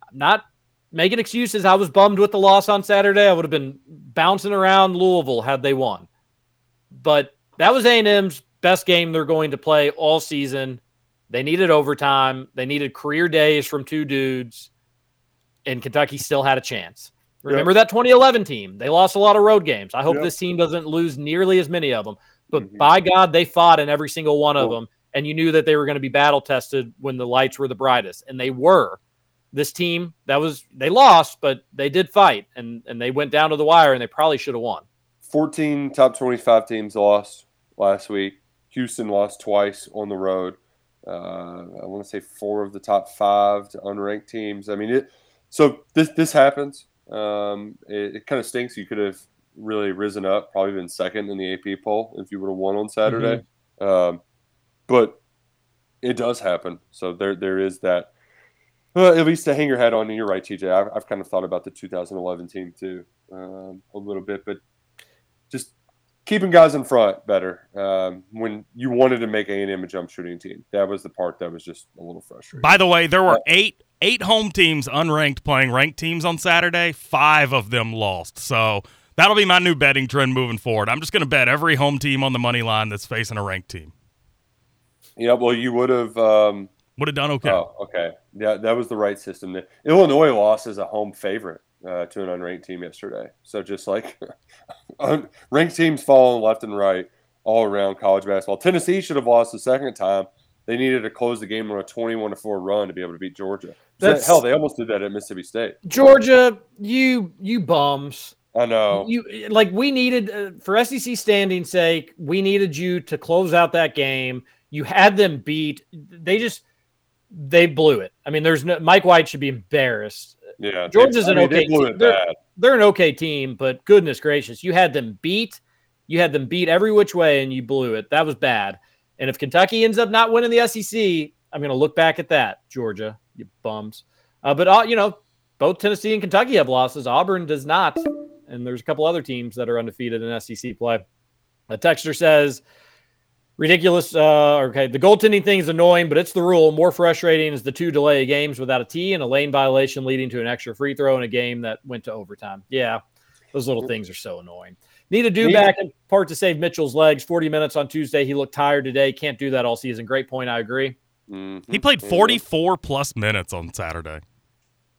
I'm not making excuses. I was bummed with the loss on Saturday. I would have been bouncing around Louisville had they won. But that was A&M's best game they're going to play all season. They needed overtime. They needed career days from two dudes, and Kentucky still had a chance. Remember yep. that 2011 team? They lost a lot of road games. I hope yep. this team doesn't lose nearly as many of them. But mm-hmm. by God, they fought in every single one cool. of them, and you knew that they were going to be battle tested when the lights were the brightest, and they were this team that was they lost, but they did fight and and they went down to the wire and they probably should have won. 14 top 25 teams lost last week. Houston lost twice on the road. Uh, I want to say four of the top five to unranked teams. I mean, it. So this this happens. Um, it, it kind of stinks. You could have really risen up, probably been second in the AP poll if you would have won on Saturday. Mm-hmm. Um, but it does happen. So there there is that well, at least to hang your head on. And you're right, TJ. I've, I've kind of thought about the 2011 team too um, a little bit, but just keeping guys in front better. Um, when you wanted to make A and M a jump shooting team, that was the part that was just a little frustrating. By the way, there were eight eight home teams unranked playing ranked teams on Saturday. Five of them lost. So that'll be my new betting trend moving forward. I'm just going to bet every home team on the money line that's facing a ranked team. Yeah, well, you would have. Um, would have done okay. Oh, okay. Yeah, that was the right system. Illinois lost as a home favorite uh, to an unranked team yesterday. So just like *laughs* ranked teams falling left and right all around college basketball. Tennessee should have lost the second time. They needed to close the game on a 21 to 4 run to be able to beat Georgia. That's, hell, they almost did that at Mississippi State. Georgia, you you bums. I know. You like we needed uh, for SEC standing sake, we needed you to close out that game. You had them beat. They just they blew it. I mean, there's no Mike White should be embarrassed. Yeah, Georgia's an I mean, okay. They team. They're, they're, an okay team, but goodness gracious, you had them beat. You had them beat every which way and you blew it. That was bad. And if Kentucky ends up not winning the SEC, I'm going to look back at that, Georgia, you bums. Uh, but, uh, you know, both Tennessee and Kentucky have losses. Auburn does not. And there's a couple other teams that are undefeated in SEC play. A texter says, ridiculous. Uh, okay, the goaltending thing is annoying, but it's the rule. More frustrating is the two delay games without a T and a lane violation leading to an extra free throw in a game that went to overtime. Yeah, those little things are so annoying. Need to do back in part to save Mitchell's legs. 40 minutes on Tuesday. He looked tired today. Can't do that all season. Great point. I agree. Mm-hmm. He played 44 plus minutes on Saturday.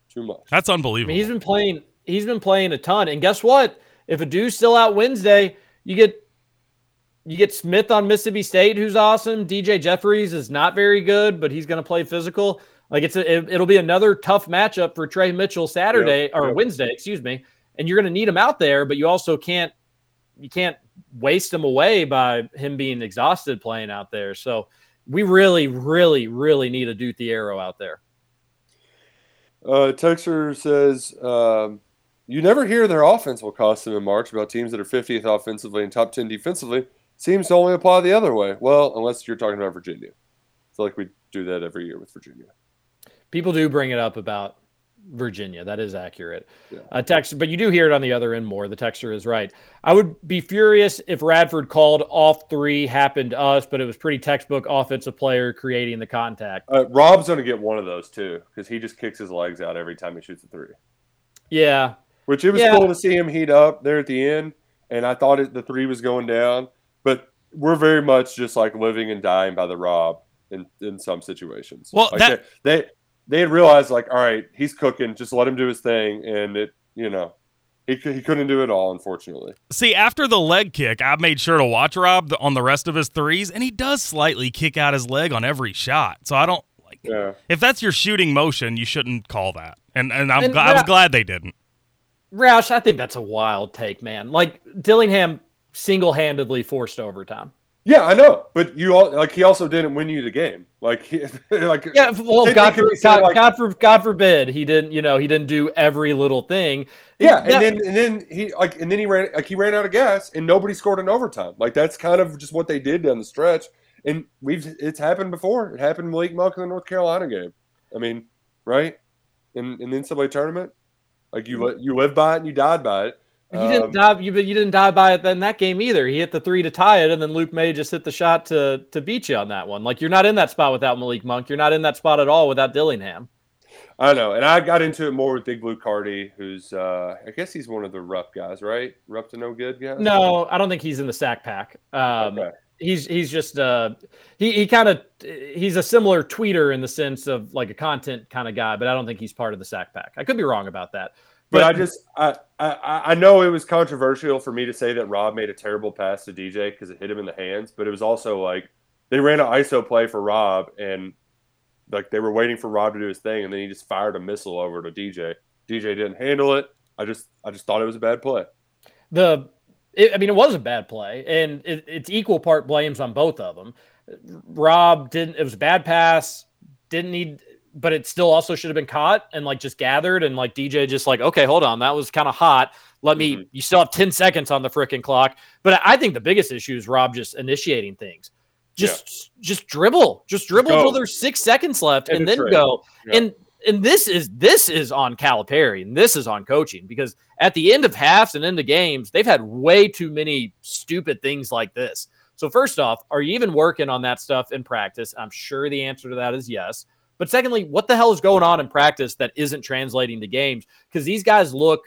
Too much. That's I unbelievable. mean, he's been playing. He's been playing a ton. And guess what? If a dude's still out Wednesday, you get you get Smith on Mississippi State, who's awesome. DJ Jeffries is not very good, but he's going to play physical. Like it's a, it, will be another tough matchup for Tre Mitchell Saturday or yep. Wednesday, excuse me. And you're going to need him out there, but you also can't you can't waste him away by him being exhausted playing out there. So we really, really, really need Adou Thiero out there. Uh, Texter says, um, you never hear their offense will cost them in March about teams that are 50th offensively and top 10 defensively. Seems to only apply the other way. Well, unless you're talking about Virginia. I feel like we do that every year with Virginia. People do bring it up about Virginia. That is accurate. Yeah. Uh, text, but you do hear it on the other end more. The texter is right. I would be furious if Radford called off three happened to us, but it was pretty textbook offensive player creating the contact. Uh, Rob's going to get one of those too because he just kicks his legs out every time he shoots a three. Yeah, Which it was Yeah. cool to see him heat up there at the end, and I thought it, the three was going down, but we're very much just like living and dying by the Rob in in some situations. Well, Like, that- they, they they had realized like, all right, he's cooking, just let him do his thing, and it you know he he couldn't do it all, unfortunately. See, after the leg kick, I made sure to watch Rob on the rest of his threes, and he does slightly kick out his leg on every shot. So I don't like Yeah, if that's your shooting motion, you shouldn't call that. And and I'm And gl- I was glad they didn't. Roush, I think that's a wild take, man. Like Dillingham single handedly forced overtime. yeah, I know, but you all like he also didn't win you the game, like he, *laughs* like Yeah, well, God, for, God, like- God, for, God forbid he didn't. You know, he didn't do every little thing. Yeah, and That- then and then he like and then he ran like he ran out of gas and nobody scored in overtime. Like that's kind of just what they did down the stretch. And we've it's happened before. It happened in Malik Monk in the North Carolina game. I mean, right? In in the NCAA tournament. Like you mm-hmm. li- you lived by it and you died by it. You didn't Um, die. You, you didn't die by it in that game either. He hit the three to tie it, and then Luke Maye just hit the shot to to beat you on that one. Like you're not in that spot without Malik Monk. You're not in that spot at all without Dillingham. I know, and I got into it more with Big Blue Cardi, who's uh I guess he's one of the rough guys, right? Rough to no good guys. No, I don't think he's in the sack pack. Um, Okay. He's he's just uh he he kind of he's a similar tweeter in the sense of like a content kind of guy, but I don't think he's part of the sack pack. I could be wrong about that. But I just I, I I know it was controversial for me to say that Rob made a terrible pass to DJ because it hit him in the hands, but it was also like they ran an ISO play for Rob and like they were waiting for Rob to do his thing and then he just fired a missile over to DJ. DJ didn't handle it. I just I just thought it was a bad play. the it, I mean, it was a bad play, and it, it's equal part blames on both of them. Rob didn't. It was a bad pass. Didn't need, but it still also should have been caught and like just gathered and like DJ just like okay, hold on, that was kind of hot. Let me. You still have ten seconds on the freaking clock. But I think the biggest issue is Rob just initiating things. Just just dribble, just dribble go. until there's six seconds left, and then Penetrate. go. Yeah. And and this is this is on Calipari and this is on coaching because at the end of halves and into games, they've had way too many stupid things like this. So first off, are you even working on that stuff in practice? I'm sure the answer to that is yes. But secondly, what the hell is going on in practice that isn't translating to games? Because these guys look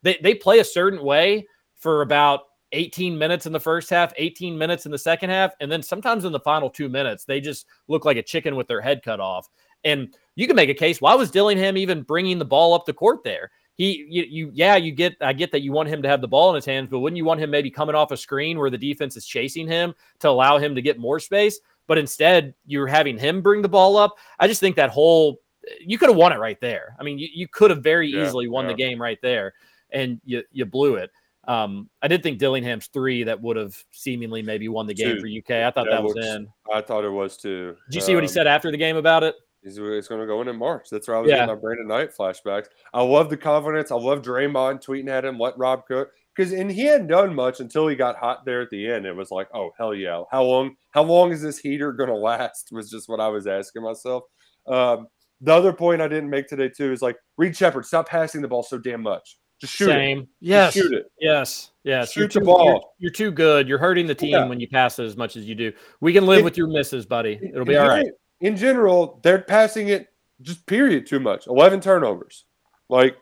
they, they play a certain way for about 18 minutes in the first half, 18 minutes in the second half, and then sometimes in the final two minutes, they just look like a chicken with their head cut off. And you can make a case. Why was Dillingham even bringing the ball up the court there? He, you, you, yeah, you get, I get that you want him to have the ball in his hands, but wouldn't you want him maybe coming off a screen where the defense is chasing him to allow him to get more space? But instead, you're having him bring the ball up. I just think that whole, you could have won it right there. I mean, you, you could have very Yeah, easily won the game right there, and you, you blew it. Um, I did think Dillingham's three that would have seemingly maybe won the game for UK. I thought that, was looks- in. I thought it was too. Did you see what he Um, said after the game about it? He's, he's going to go in in March. That's where I was Yeah. getting my Brandon Knight flashbacks. I love the confidence. I love Draymond tweeting at him, let Rob cook. Because and he hadn't done much until he got hot there at the end. It was like, oh hell yeah, how long? How long is this heater gonna *laughs* last? Was just what I was asking myself. Um, the other point I didn't make today too is like Reed Sheppard, stop passing the ball so damn much. Just shoot Same. it. Yes. Just shoot it. Yes. Yes. Shoot you're the ball. You're, you're too good. You're hurting the team Yeah. when you pass it as much as you do. We can live with your misses, buddy. It'll be all right. In general, they're passing it just period too much. Eleven turnovers, like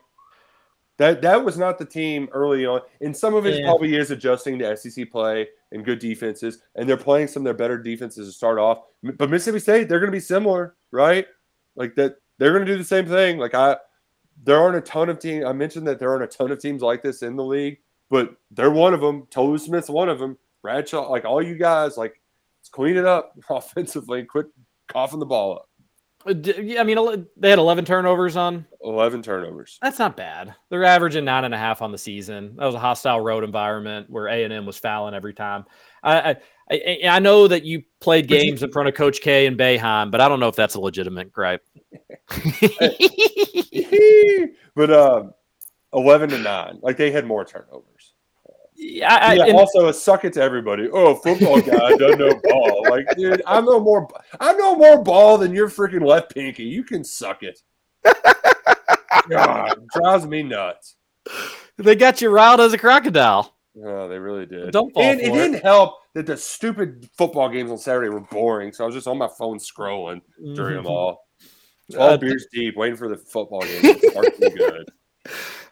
that. That was not the team early on, and some of it Yeah. probably is adjusting to SEC play and good defenses, and they're playing some of their better defenses to start off. But Mississippi State, they're going to be similar, right? Like that, they're going to do the same thing. Like I, there aren't a ton of teams. I mentioned that there aren't a ton of teams like this in the league, but they're one of them. Tolu Smith's one of them. Bradshaw, like all you guys, like let's clean it up *laughs* offensively and quit coughing the ball up. I mean, they had 11 turnovers on. 11 turnovers. That's not bad. They're averaging nine and a half on the season. That was a hostile road environment where A and M was fouling every time. I, I I know that you played games in front of Coach K and Boeheim, but I don't know if that's a legitimate gripe. *laughs* but um, 11 to 9. Like they had more turnovers. Yeah, I, yeah, and- also a suck it to everybody. Oh, football guy doesn't know ball. Like, dude, I know more I know more ball than your freaking left pinky. You can suck it. *laughs* God, drives me nuts. they got you riled as a crocodile. Oh, they really did. Don't fall and it for it. didn't help that the stupid football games on Saturday were boring. So I was just on my phone scrolling during *laughs* them Mhm. all. Twelve Uh, beers deep, waiting for the football game to start to be good.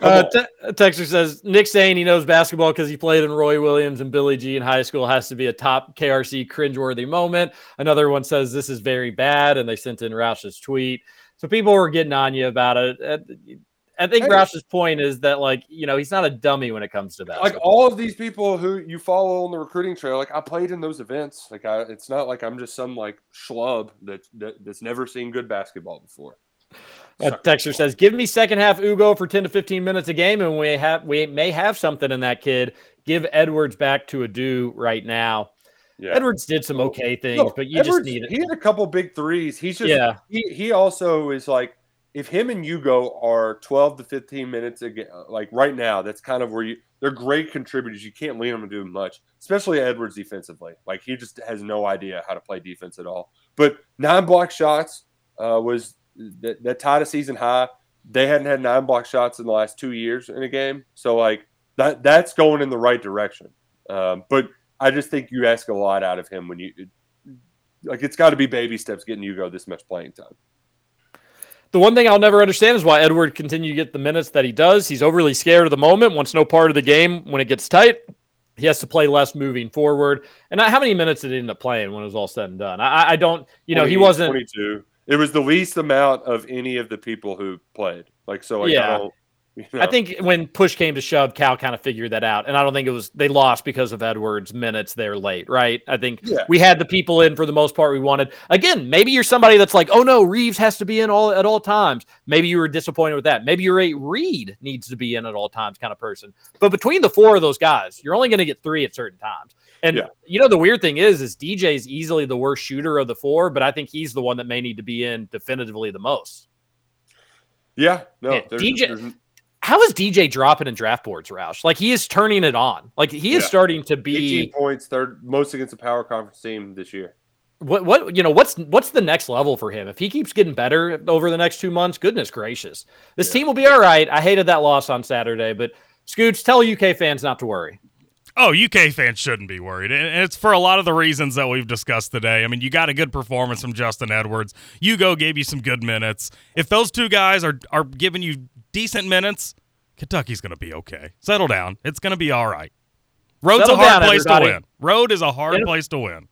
Uh, te- Texter says Nick saying he knows basketball because he played in Roy Williams and Billy G in high school has to be a top KRC cringeworthy moment. Another one says this is very bad, and they sent in Roush's tweet. So people were getting on you about it. I think Hey. Roush's point is that like you know he's not a dummy when it comes to that. like all of these people who you follow on the recruiting trail, like I played in those events. Like I, it's not like I'm just some like schlub that, that that's never seen good basketball before. Uh, Texter says, "Give me second half Ugo for ten to fifteen minutes a game, and we have we may have something in that kid. Give Edwards back to Adou right now. Yeah. Edwards did some okay things, No, but you Edwards, just need it. He had a couple big threes. He's just Yeah. He he also is like if him and Ugo are 12 to 15 minutes again, like right now, that's kind of where you they're great contributors. You can't lean them to do much, especially Edwards defensively. Like he just has no idea how to play defense at all. But nine block shots uh, was that, that tied a season high. They hadn't had nine block shots in the last two years in a game, so like that that's going in the right direction. Um, but I just think you ask a lot out of him when you like it's got to be baby steps getting Ugo this much playing time. The one thing I'll never understand is why Edward continue to get the minutes that he does. He's overly scared of the moment, wants no part of the game when it gets tight. He has to play less moving forward. And how many minutes did he end up playing when it was all said and done? I, I don't, you know, he wasn't. 22. It was the least amount of any of the people who played. Like so, like, Yeah. I, don't, *laughs* you I think when push came to shove, Cal kind of figured that out. And I don't think it was they lost because of Edwards' minutes there late, right? I think Yeah. we had the people in for the most part we wanted. Again, maybe you're somebody that's like, oh no, Reeves has to be in all at all times. Maybe you were disappointed with that. Maybe you're a Reed needs to be in at all times kind of person. But between the four of those guys, you're only going to get three at certain times. And Yeah. you know the weird thing is, is DJ's easily the worst shooter of the four, but I think he's the one that may need to be in definitively the most. yeah, no, Yeah, there's, DJ there's- how is DJ dropping in draft boards, Roush? Like he is turning it on. Like he is Yeah. starting to be 18 points, third most against a power conference team this year. what what you know what's what's the next level for him if he keeps getting better over the next two months. Goodness gracious, this team will be all right. I hated that loss on Saturday, but Scoots, tell UK fans not to worry. Oh, UK fans shouldn't be worried. And it's for a lot of the reasons that we've discussed today. I mean, you got a good performance from Justin Edwards. Ugo gave you some good minutes. If those two guys are, are giving you decent minutes, Kentucky's going to be okay. Settle down. It's going to be all right. Road's Settle a hard down, place everybody. to win. Road is a hard place to win.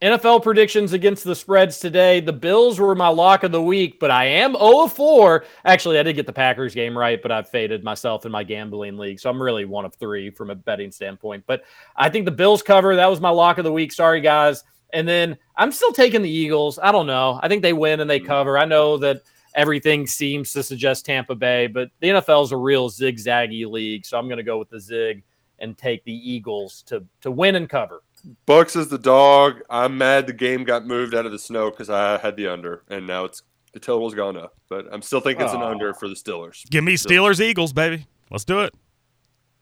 NFL predictions against the spreads today. The Bills were my lock of the week, but I am 0 of 4. Actually, I did get the Packers game right, but I've faded myself in my gambling league. So I'm really one of three from a betting standpoint. But I think the Bills cover. That was my lock of the week. Sorry, guys. And then I'm still taking the Eagles. I don't know. I think they win and they mm. cover. I know that everything seems to suggest Tampa Bay, but the NFL is a real zigzaggy league. So I'm going to go with the zig and take the Eagles to, to win and cover. Bucs is the dog. I'm mad the game got moved out of the snow because I had the under, and now it's the total's gone up. But I'm still thinking it's an Aw. under for the Steelers. Give me Steelers Eagles, baby. Let's do it.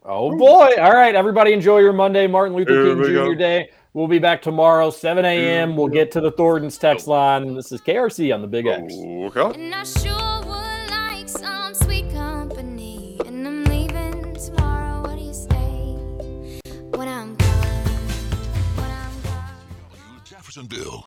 Oh boy! All right, everybody, enjoy your Monday, Martin Luther Here King Jr. go. Day. We'll be back tomorrow, 7 a.m. We'll get to the Thornton's text line. This is KRC on the Big X. Okay. And I sure would like some sweet company. And I'm leaving tomorrow. What do you say? When I'm gone. When I'm gone. Jeffersonville